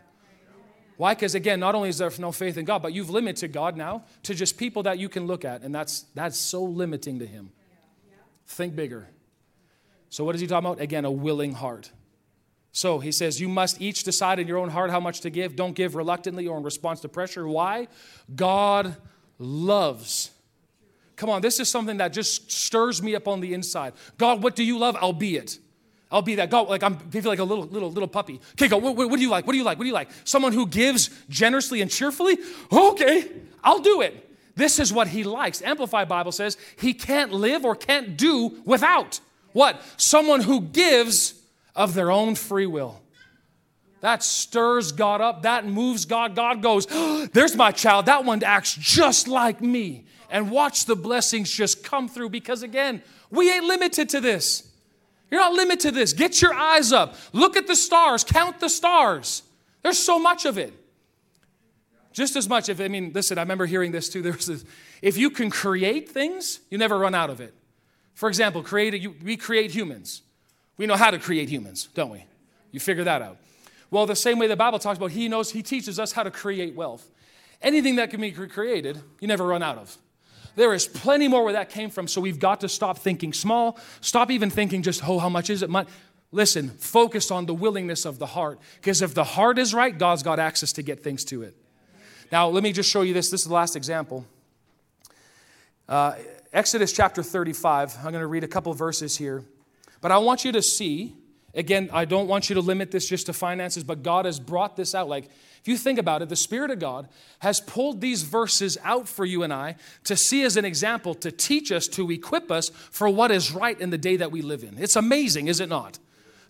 Why? Because again, not only is there no faith in God, but you've limited God now to just people that you can look at, and that's that's so limiting to Him. Think bigger. So what is he talking about? Again, a willing heart. So he says, You must each decide in your own heart how much to give. Don't give reluctantly or in response to pressure. Why? God loves Come on, this is something that just stirs me up on the inside. God, what do you love? I'll be it. I'll be that. God, like I'm I feel like a little little little puppy. Okay, God, what, what, what do you like? What do you like? What do you like? Someone who gives generously and cheerfully? Okay, I'll do it. This is what he likes. Amplified Bible says he can't live or can't do without what? Someone who gives of their own free will. That stirs God up. That moves God. God goes, oh, [gasps] There's my child. That one acts just like me and watch the blessings just come through because, again, we ain't limited to this. You're not limited to this. Get your eyes up. Look at the stars. Count the stars. There's so much of it. Just as much. If I mean, listen, I remember hearing this too. [laughs] There's this, if you can create things, you never run out of it. For example, create we create humans. We know how to create humans, don't we? You figure that out. Well, the same way the Bible talks about, He knows, He teaches us how to create wealth. anything that can be created, you never run out of. There is plenty more where that came from, so we've got to stop thinking small. Stop even thinking just, oh, how much is it? Listen, focus on the willingness of the heart. Because if the heart is right, God's got access to get things to it. Now, let me just show you this. This is the last example. Uh, Exodus chapter 35. I'm going to read a couple verses here. But I want you to see, again, I don't want you to limit this just to finances, but God has brought this out. Like, if you think about it, the Spirit of God has pulled these verses out for you and I to see as an example, to teach us, to equip us for what is right in the day that we live in. It's amazing, is it not?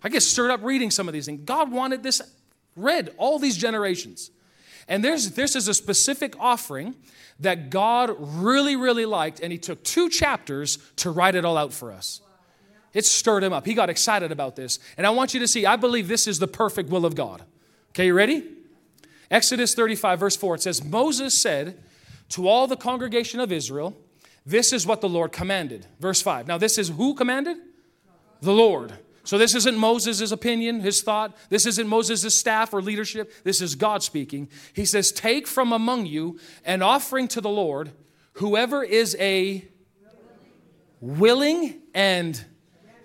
I get stirred up reading some of these things. God wanted this read all these generations. And there's, this is a specific offering that God really, really liked, and He took two chapters to write it all out for us. It stirred him up. He got excited about this. And I want you to see, I believe this is the perfect will of God. Okay, you ready? Exodus 35, verse 4, it says, Moses said to all the congregation of Israel, This is what the Lord commanded. Verse 5. Now, this is who commanded? The Lord. So this isn't Moses' opinion, his thought. This isn't Moses' staff or leadership. This is God speaking. He says, Take from among you an offering to the Lord, whoever is a willing and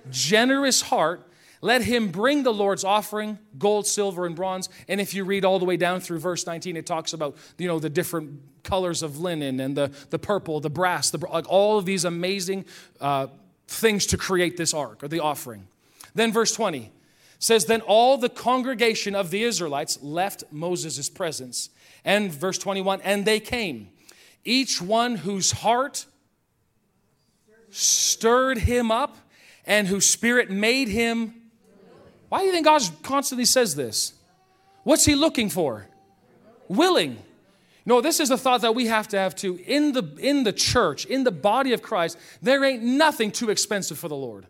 generous heart, let him bring the Lord's offering, gold, silver, and bronze. And if you read all the way down through verse 19, it talks about, you know, the different colors of linen and the, the purple, the brass, the, like all of these amazing uh, things to create this ark or the offering. Then verse 20 says, Then all the congregation of the Israelites left Moses' presence. And verse 21, and they came, each one whose heart stirred him up and whose spirit made him. Why do you think God constantly says this? What's he looking for? Willing. No, this is a thought that we have to have too. In the, in the church, in the body of Christ, there ain't nothing too expensive for the Lord.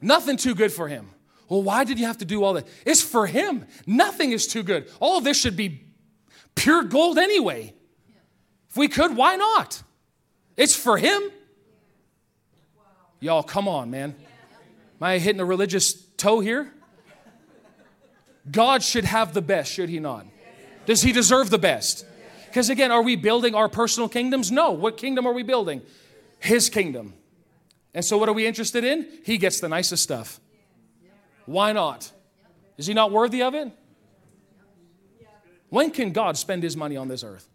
Nothing too good for him. Well, why did you have to do all that? It's for him. Nothing is too good. All this should be pure gold anyway. If we could, why not? It's for him. Y'all, come on, man. Am I hitting a religious toe here? God should have the best, should he not? Does he deserve the best? Because again, are we building our personal kingdoms? No. What kingdom are we building? His kingdom. And so, what are we interested in? He gets the nicest stuff. Why not? Is he not worthy of it? When can God spend his money on this earth?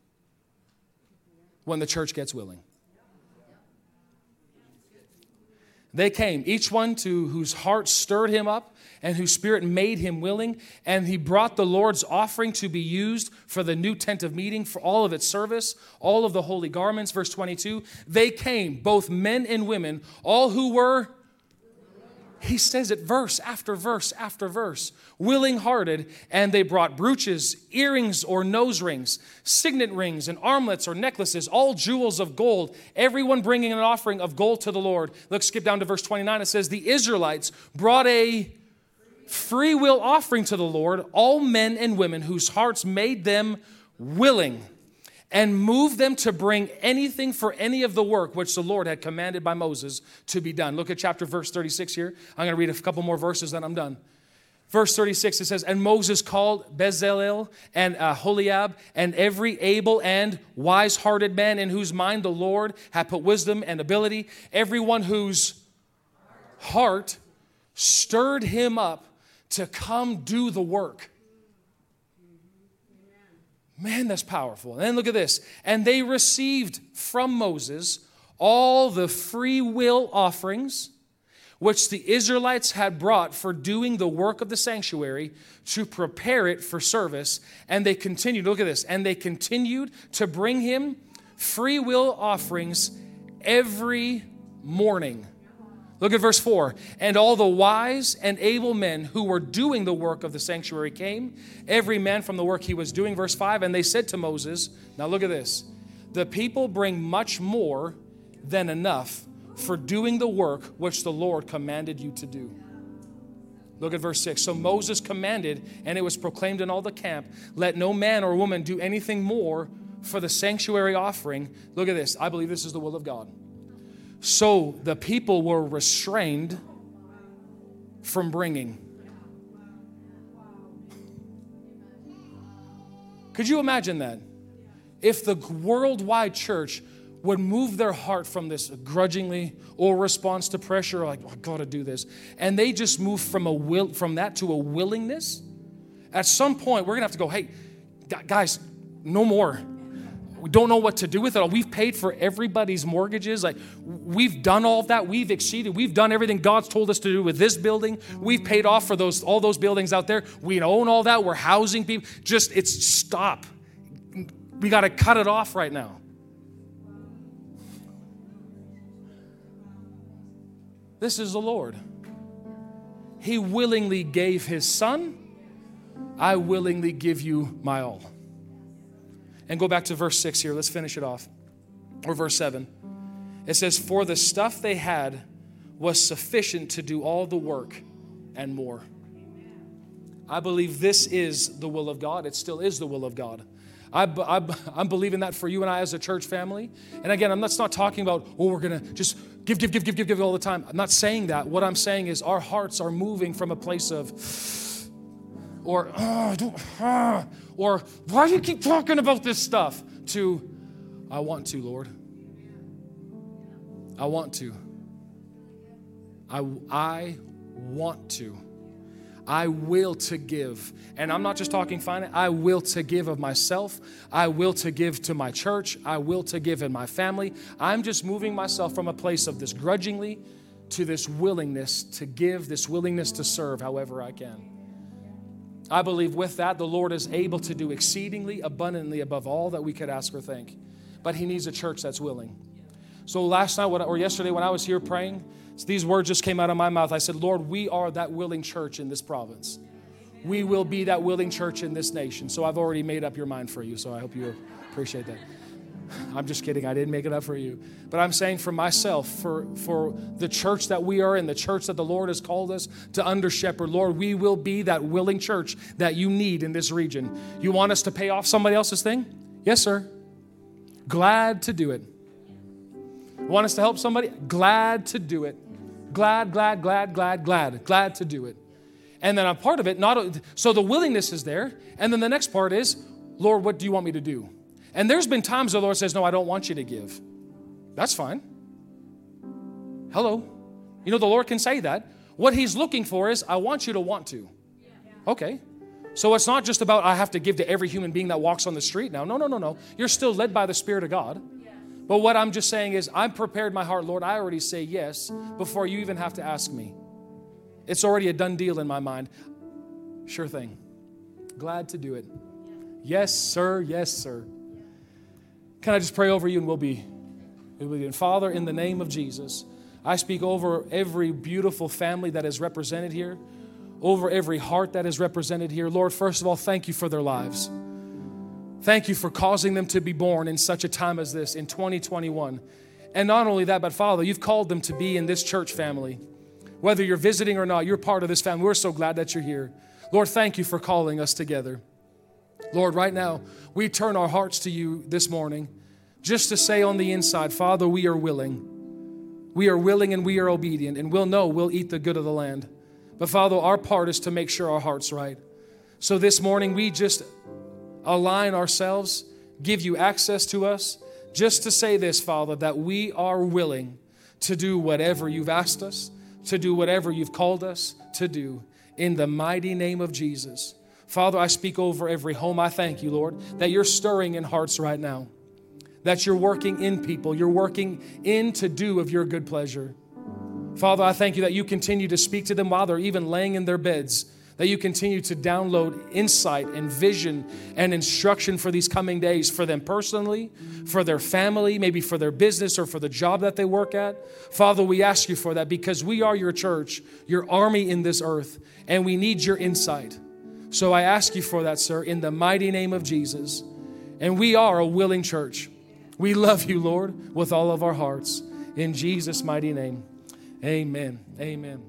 When the church gets willing. They came, each one to whose heart stirred him up and whose spirit made him willing. And he brought the Lord's offering to be used for the new tent of meeting, for all of its service, all of the holy garments. Verse 22 They came, both men and women, all who were he says it verse after verse after verse, willing hearted, and they brought brooches, earrings or nose rings, signet rings, and armlets or necklaces, all jewels of gold, everyone bringing an offering of gold to the Lord. Look, skip down to verse 29. It says, The Israelites brought a free will offering to the Lord, all men and women whose hearts made them willing and move them to bring anything for any of the work which the Lord had commanded by Moses to be done. Look at chapter verse 36 here. I'm going to read a couple more verses, then I'm done. Verse 36, it says, And Moses called Bezalel and uh, Holiab and every able and wise hearted man in whose mind the Lord had put wisdom and ability, everyone whose heart stirred him up to come do the work. Man, that's powerful. And then look at this. And they received from Moses all the free will offerings which the Israelites had brought for doing the work of the sanctuary to prepare it for service. And they continued, look at this, and they continued to bring him free will offerings every morning. Look at verse 4. And all the wise and able men who were doing the work of the sanctuary came, every man from the work he was doing. Verse 5. And they said to Moses, Now look at this. The people bring much more than enough for doing the work which the Lord commanded you to do. Look at verse 6. So Moses commanded, and it was proclaimed in all the camp let no man or woman do anything more for the sanctuary offering. Look at this. I believe this is the will of God. So the people were restrained from bringing. Could you imagine that? If the worldwide church would move their heart from this grudgingly or response to pressure, like, oh, I gotta do this, and they just move from a will from that to a willingness, at some point we're gonna have to go, hey, guys, no more. We don't know what to do with it all. We've paid for everybody's mortgages. Like we've done all of that. We've exceeded. We've done everything God's told us to do with this building. We've paid off for those all those buildings out there. We own all that. We're housing people. Just it's stop. We got to cut it off right now. This is the Lord. He willingly gave his son. I willingly give you my all. And go back to verse 6 here. Let's finish it off. Or verse 7. It says, For the stuff they had was sufficient to do all the work and more. I believe this is the will of God. It still is the will of God. I, am believing that for you and I as a church family. And again, I'm not, not talking about, oh, we're going to just give, give, give, give, give, give all the time. I'm not saying that. What I'm saying is our hearts are moving from a place of, or, [sighs] oh, uh, [sighs] or why do you keep talking about this stuff? To, I want to, Lord. I want to. I, I want to. I will to give. And I'm not just talking finance, I will to give of myself. I will to give to my church. I will to give in my family. I'm just moving myself from a place of this grudgingly to this willingness to give, this willingness to serve however I can. I believe with that, the Lord is able to do exceedingly abundantly above all that we could ask or think. But He needs a church that's willing. So last night or yesterday when I was here praying, these words just came out of my mouth. I said, Lord, we are that willing church in this province. We will be that willing church in this nation. So I've already made up your mind for you. So I hope you appreciate that. I'm just kidding. I didn't make it up for you. But I'm saying for myself, for, for the church that we are in, the church that the Lord has called us to under shepherd, Lord, we will be that willing church that you need in this region. You want us to pay off somebody else's thing? Yes, sir. Glad to do it. Want us to help somebody? Glad to do it. Glad, glad, glad, glad, glad, glad to do it. And then a part of it, not so the willingness is there. And then the next part is, Lord, what do you want me to do? And there's been times the Lord says, No, I don't want you to give. That's fine. Hello. You know, the Lord can say that. What He's looking for is, I want you to want to. Okay. So it's not just about I have to give to every human being that walks on the street now. No, no, no, no. You're still led by the Spirit of God. But what I'm just saying is, I'm prepared my heart, Lord. I already say yes before you even have to ask me. It's already a done deal in my mind. Sure thing. Glad to do it. Yes, sir. Yes, sir. Can I just pray over you and we'll be, we'll be. And Father, in the name of Jesus, I speak over every beautiful family that is represented here, over every heart that is represented here. Lord, first of all, thank you for their lives. Thank you for causing them to be born in such a time as this in 2021. And not only that, but Father, you've called them to be in this church family. Whether you're visiting or not, you're part of this family. We're so glad that you're here. Lord, thank you for calling us together. Lord, right now, we turn our hearts to you this morning just to say on the inside, Father, we are willing. We are willing and we are obedient, and we'll know we'll eat the good of the land. But Father, our part is to make sure our heart's right. So this morning, we just align ourselves, give you access to us, just to say this, Father, that we are willing to do whatever you've asked us, to do whatever you've called us to do in the mighty name of Jesus. Father, I speak over every home. I thank you, Lord, that you're stirring in hearts right now, that you're working in people, you're working in to do of your good pleasure. Father, I thank you that you continue to speak to them while they're even laying in their beds that you continue to download insight and vision and instruction for these coming days for them personally, for their family, maybe for their business or for the job that they work at. Father, we ask you for that because we are your church, your army in this earth, and we need your insight. So I ask you for that, sir, in the mighty name of Jesus. And we are a willing church. We love you, Lord, with all of our hearts. In Jesus' mighty name, amen. Amen.